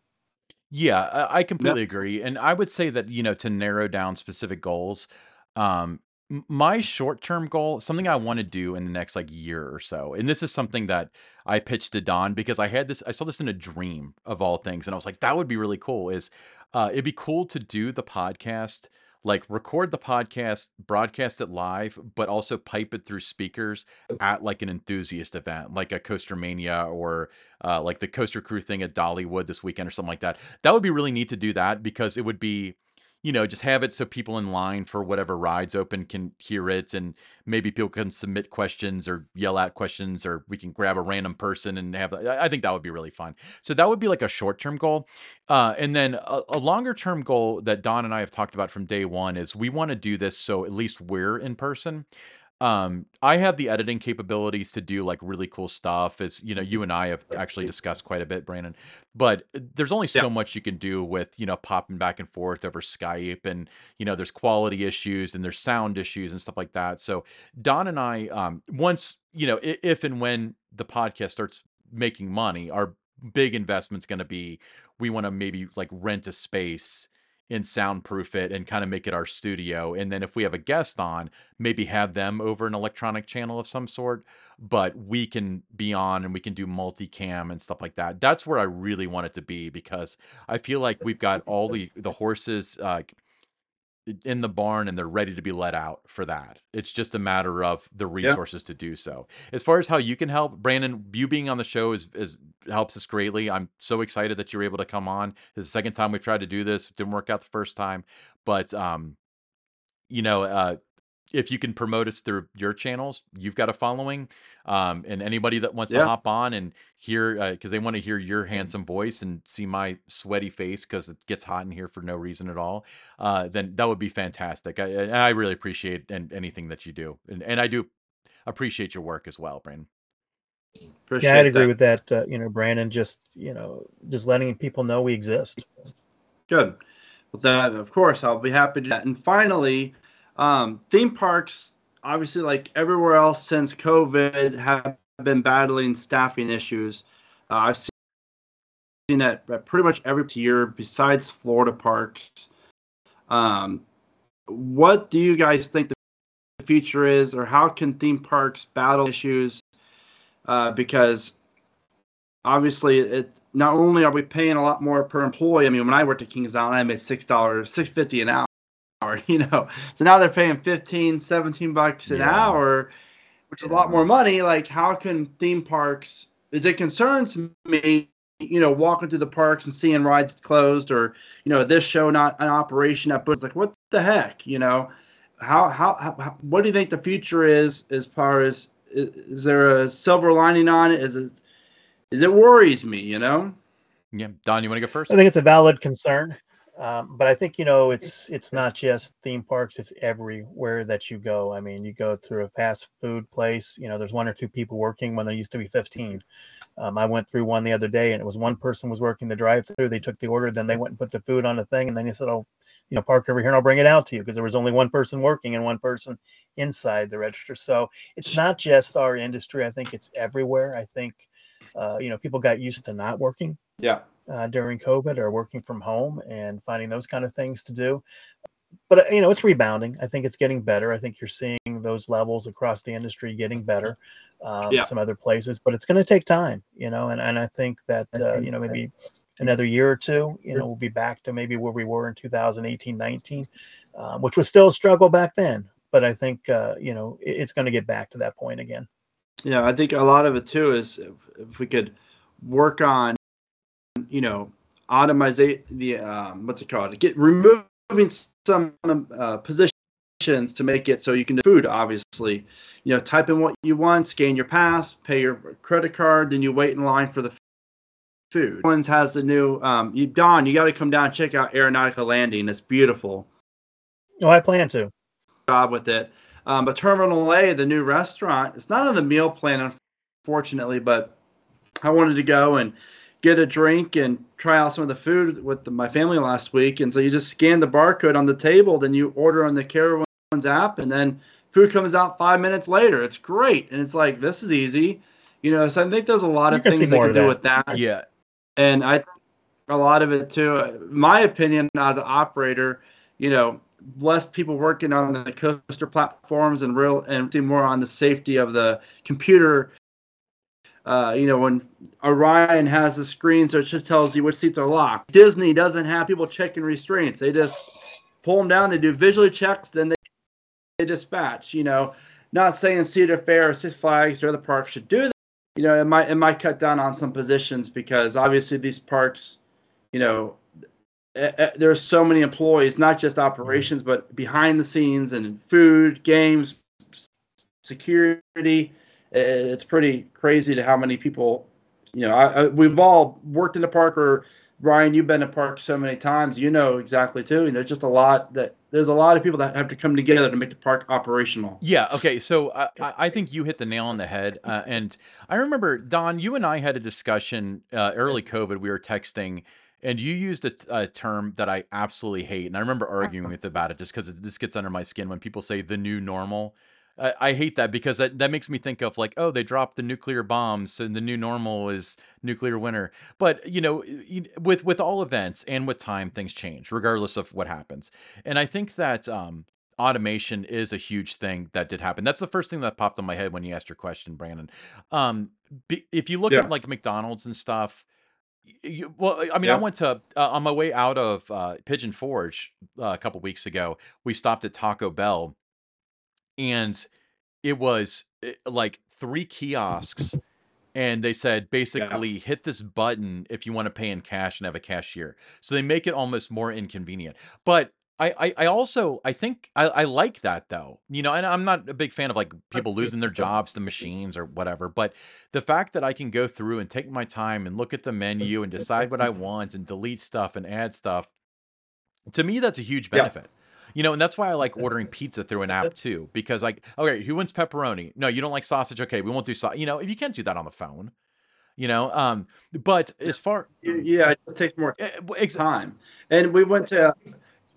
Yeah, I, I completely agree. And I would say that, you know, to narrow down specific goals, um, M- My short-term goal, something I want to do in the next like year or so, and this is something that I pitched to Don because I had this, I saw this in a dream of all things, and I was like, that would be really cool. Is uh, it'd be cool to do the podcast, like record the podcast, broadcast it live, but also pipe it through speakers at like an enthusiast event, like a Coaster Mania or uh, like the Coaster Crew thing at Dollywood this weekend or something like that. That would be really neat to do that because it would be you know, just have it so people in line for whatever rides open can hear it, and maybe people can submit questions or yell at questions, or we can grab a random person and have. I think that would be really fun. So that would be like a short term goal, uh, and then a, a longer term goal that Don and I have talked about from day one is we want to do this so at least we're in person. Um, I have the editing capabilities to do like really cool stuff as you know, you and I have actually discussed quite a bit, Brandon. But uh, there's only Yeah. so much you can do with, you know, popping back and forth over Skype and, you know, there's quality issues and there's sound issues and stuff like that. So Don and I, um, once, you know, i- if and when the podcast starts making money, our big investment's going to be we want to maybe like rent a space and soundproof it and kind of make it our studio. And then if we have a guest on, maybe have them over an electronic channel of some sort, but we can be on and we can do multicam and stuff like that. That's where I really want it to be because I feel like we've got all the the horses uh, in the barn and they're ready to be let out for that. It's just a matter of the Yeah. resources to do so. As far as how you can help, Brandon, you being on the show is is helps us greatly. I'm so excited that you're able to come on. This is the second time we've tried to do this. Didn't work out the first time, but um, you know, uh, if you can promote us through your channels, you've got a following. Um, and anybody that wants to hop on and hear, because they want to hear your handsome voice and see my sweaty face because it gets hot in here for no reason at all, uh, then that would be fantastic. I, I really appreciate and anything that you do, and and I do appreciate your work as well, Brandon. Appreciate Yeah, I'd agree that. with that. Uh, you know, Brandon, just you know, just letting people know we exist. Good. Well, that of course I'll be happy to do that. And finally, um, theme parks, obviously, like everywhere else since COVID, have been battling staffing issues. Uh, I've seen that pretty much every year, besides Florida parks. Um, what do you guys think the future is, or how can theme parks battle issues? Uh, because obviously it not only are we paying a lot more per employee i mean when i worked at kings island i made six dollars six fifty an hour you know. So now they're paying 15 17 bucks an Yeah. hour which is a lot more money. Like how can theme parks is it concerns me you know walking through the parks and seeing rides closed or you know this show not an operation at Busch. like what the heck you know? How, how how what do you think the future is as far as is, is there a silver lining on it? Is it is it worries me you know? Yeah, Don, you want to go first? I think it's a valid concern, um, but I think you know it's it's not just theme parks; it's everywhere that you go. I mean, you go through a fast food place, you know, there's one or two people working when there used to be 15. Um, I went through one the other day, and it was one person was working the drive-through. They took the order, then they went and put the food on the thing, and then he said, "Oh, you know, park over here, and I'll bring it out to you," because there was only one person working and one person inside the register. So it's not just our industry. I think it's everywhere. I think, uh, you know, people got used to not working yeah uh, during COVID or working from home and finding those kind of things to do. But uh, you know, it's rebounding. I think it's getting better. I think you're seeing those levels across the industry getting better. Um, Yeah. Some other places, but it's going to take time. You know, and and I think that uh, you know maybe another year or two, you know, we'll be back to maybe where we were in 2018, 19, um, which was still a struggle back then. But I think uh, you know it, it's going to get back to that point again. yeah i think a lot of it too is if, if we could work on you know automate the um, what's it called? Get removing some uh, positions to make it so you can do food obviously. You know type in what you want scan your pass pay your credit card then you wait in line for the food. One's has the new um you don you got to come down and check out aeronautica landing. It's beautiful. Oh, I plan to. job with it. Um, but Terminal A, the new restaurant, it's not on the meal plan, unfortunately, but I wanted to go and get a drink and try out some of the food with the, my family last week. And so you just scan the barcode on the table, then you order on the Carowinds app, and then food comes out five minutes later. It's great. And it's like, this is easy. You know, so I think there's a lot You're of things they more can do with that. Yeah, And I, a lot of it too, my opinion as an operator, you know, less people working on the coaster platforms and real and see more on the safety of the computer. Uh, you know, when Orion has the screen, so it just tells you which seats are locked. Disney doesn't have people checking restraints; they just pull them down. They do visually checks, then they, they dispatch. You know, not saying Cedar Fair or Six Flags or other parks should do that. You know, it might it might cut down on some positions because obviously these parks, you know, there's so many employees, not just operations, but behind the scenes and food, games, security. It's pretty crazy to how many people, you know, I, I, we've all worked in the park or Ryan, you've been to park so many times, you know exactly too. And there's just a lot that there's a lot of people that have to come together to make the park operational. Yeah. Okay. So I, I think you hit the nail on the head. Uh, and I remember Don, you and I had a discussion uh, early COVID. We were texting and you used a, a, term that I absolutely hate, and I remember arguing with about it just because this gets under my skin when people say the new normal. I, I hate that because that, that makes me think of like, oh, they dropped the nuclear bombs, and the new normal is nuclear winter. But you know, with with all events and with time, things change regardless of what happens. And I think that um, automation is a huge thing that did happen. That's the first thing that popped in my head when you asked your question, Brandon. Um, if you look yeah. at like McDonald's and stuff you, well, I mean, I went to uh, on my way out of uh, Pigeon Forge uh, a couple weeks ago. We stopped at Taco Bell, and it was eh, like three kiosks, and they said Yeah. basically hit this button if you want to pay in cash and have a cashier. So they make it almost more inconvenient. But I, I, I also I think I, I like that though. You know, and I'm not a big fan of like people losing their jobs to machines or whatever, but the fact that I can go through and take my time and look at the menu and decide what I want and delete stuff and add stuff, to me that's a huge Yeah. benefit. You know, and that's why I like ordering pizza through an app too, because like, okay, who wants pepperoni? No, you don't like sausage. Okay, we won't do sausage. You know, if you can't do that on the phone, you know. Um, but as far Yeah, it just takes more eh, time. And we went to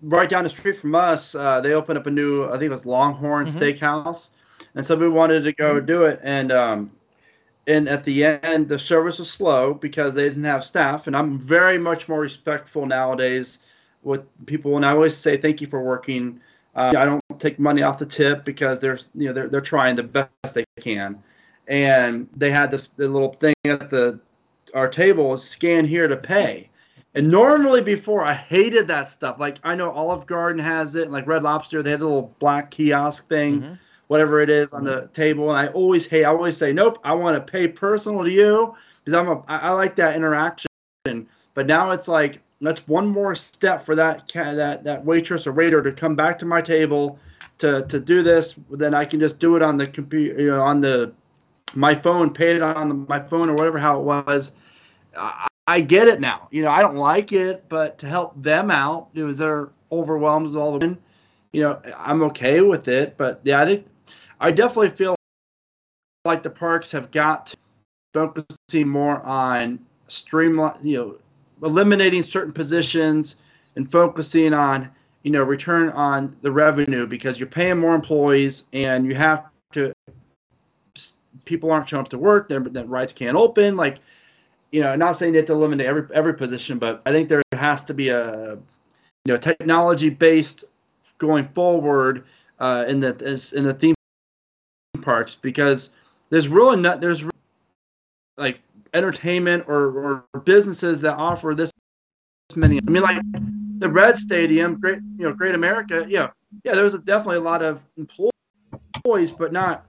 right down the street from us, uh, they opened up a new, I think it was Longhorn mm-hmm. Steakhouse, and so we wanted to go do it. And um, and at the end, the service was slow because they didn't have staff. And I'm very much more respectful nowadays with people, and I always say thank you for working. Uh, I don't take money off the tip because they're you know they're they're trying the best they can. And they had this the little thing at the our table, scan here to pay and normally before, I hated that stuff. Like I know Olive Garden has it, like Red Lobster, they have a little black kiosk thing, mm-hmm. whatever it is on the table. And I always hate. I always say, nope, I want to pay personal to you because I'm a. I, I like that interaction. But now it's like that's one more step for that that that waitress or waiter to come back to my table to to do this. Then I can just do it on the computer, you know, on the my phone, pay it on the, my phone or whatever how it was. I, I get it now. You know, I don't like it, but to help them out, it was they're overwhelmed with all the, you know, I'm okay with it. But yeah, I think I definitely feel like the parks have got to focusing more on streamline, you know, eliminating certain positions and focusing on, you know, return on the revenue because you're paying more employees and you have to. People aren't showing up to work. Their that rides can't open. Like you know, not saying they have to eliminate every every position, but I think there has to be a you know technology based going forward uh, in the in the theme parks because there's really not there's like entertainment or, or businesses that offer this many. I mean, like the Red Stadium, great you know, Great America. Yeah, yeah, there was definitely a lot of employees, but not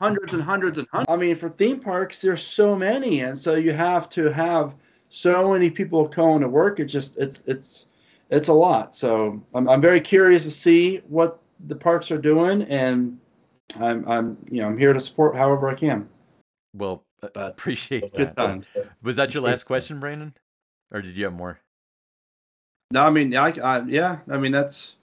hundreds and hundreds and hundreds. I mean, for theme parks, there's so many, and so you have to have so many people going to work. It's just it's it's it's a lot. So I'm I'm very curious to see what the parks are doing, and I'm I'm you know I'm here to support however I can. Well, but appreciate good that. Times. Was that your last question, Brandon, or did you have more? No, I mean, I, I yeah, I mean that's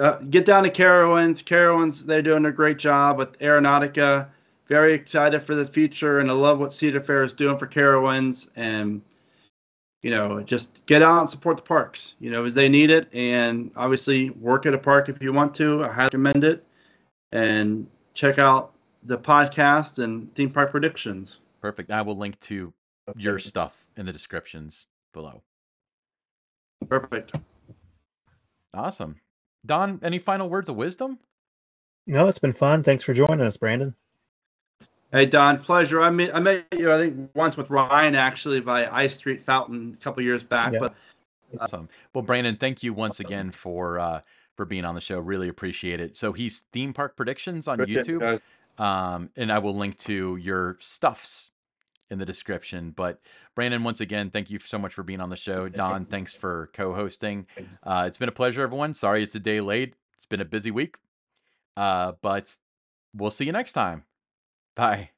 uh, get down to Carowinds. Carowinds, they're doing a great job with Aeronautica. Very excited for the future, and I love what Cedar Fair is doing for Carowinds. And you know, just get out and support the parks. You know, as they need it, and obviously work at a park if you want to. I highly recommend it, and check out the podcast and theme park predictions. Perfect. I will link to your stuff in the descriptions below. Perfect. Awesome. Don, any final words of wisdom? No, it's been fun. Thanks for joining us, Brandon. Hey Don, pleasure. I met I met you I think once with Ryan actually by I Street Fountain a couple years back. Yeah. But Awesome. Well, Brandon, thank you once again for uh, for being on the show. Really appreciate it. So he's Theme Park Predictions on appreciate you YouTube, guys. Um, and I will link to your stuffs in the description. But Brandon, once again, thank you so much for being on the show. Don, thanks for co-hosting. Uh, it's been a pleasure, everyone. Sorry it's a day late. It's been a busy week, uh, but we'll see you next time. Bye.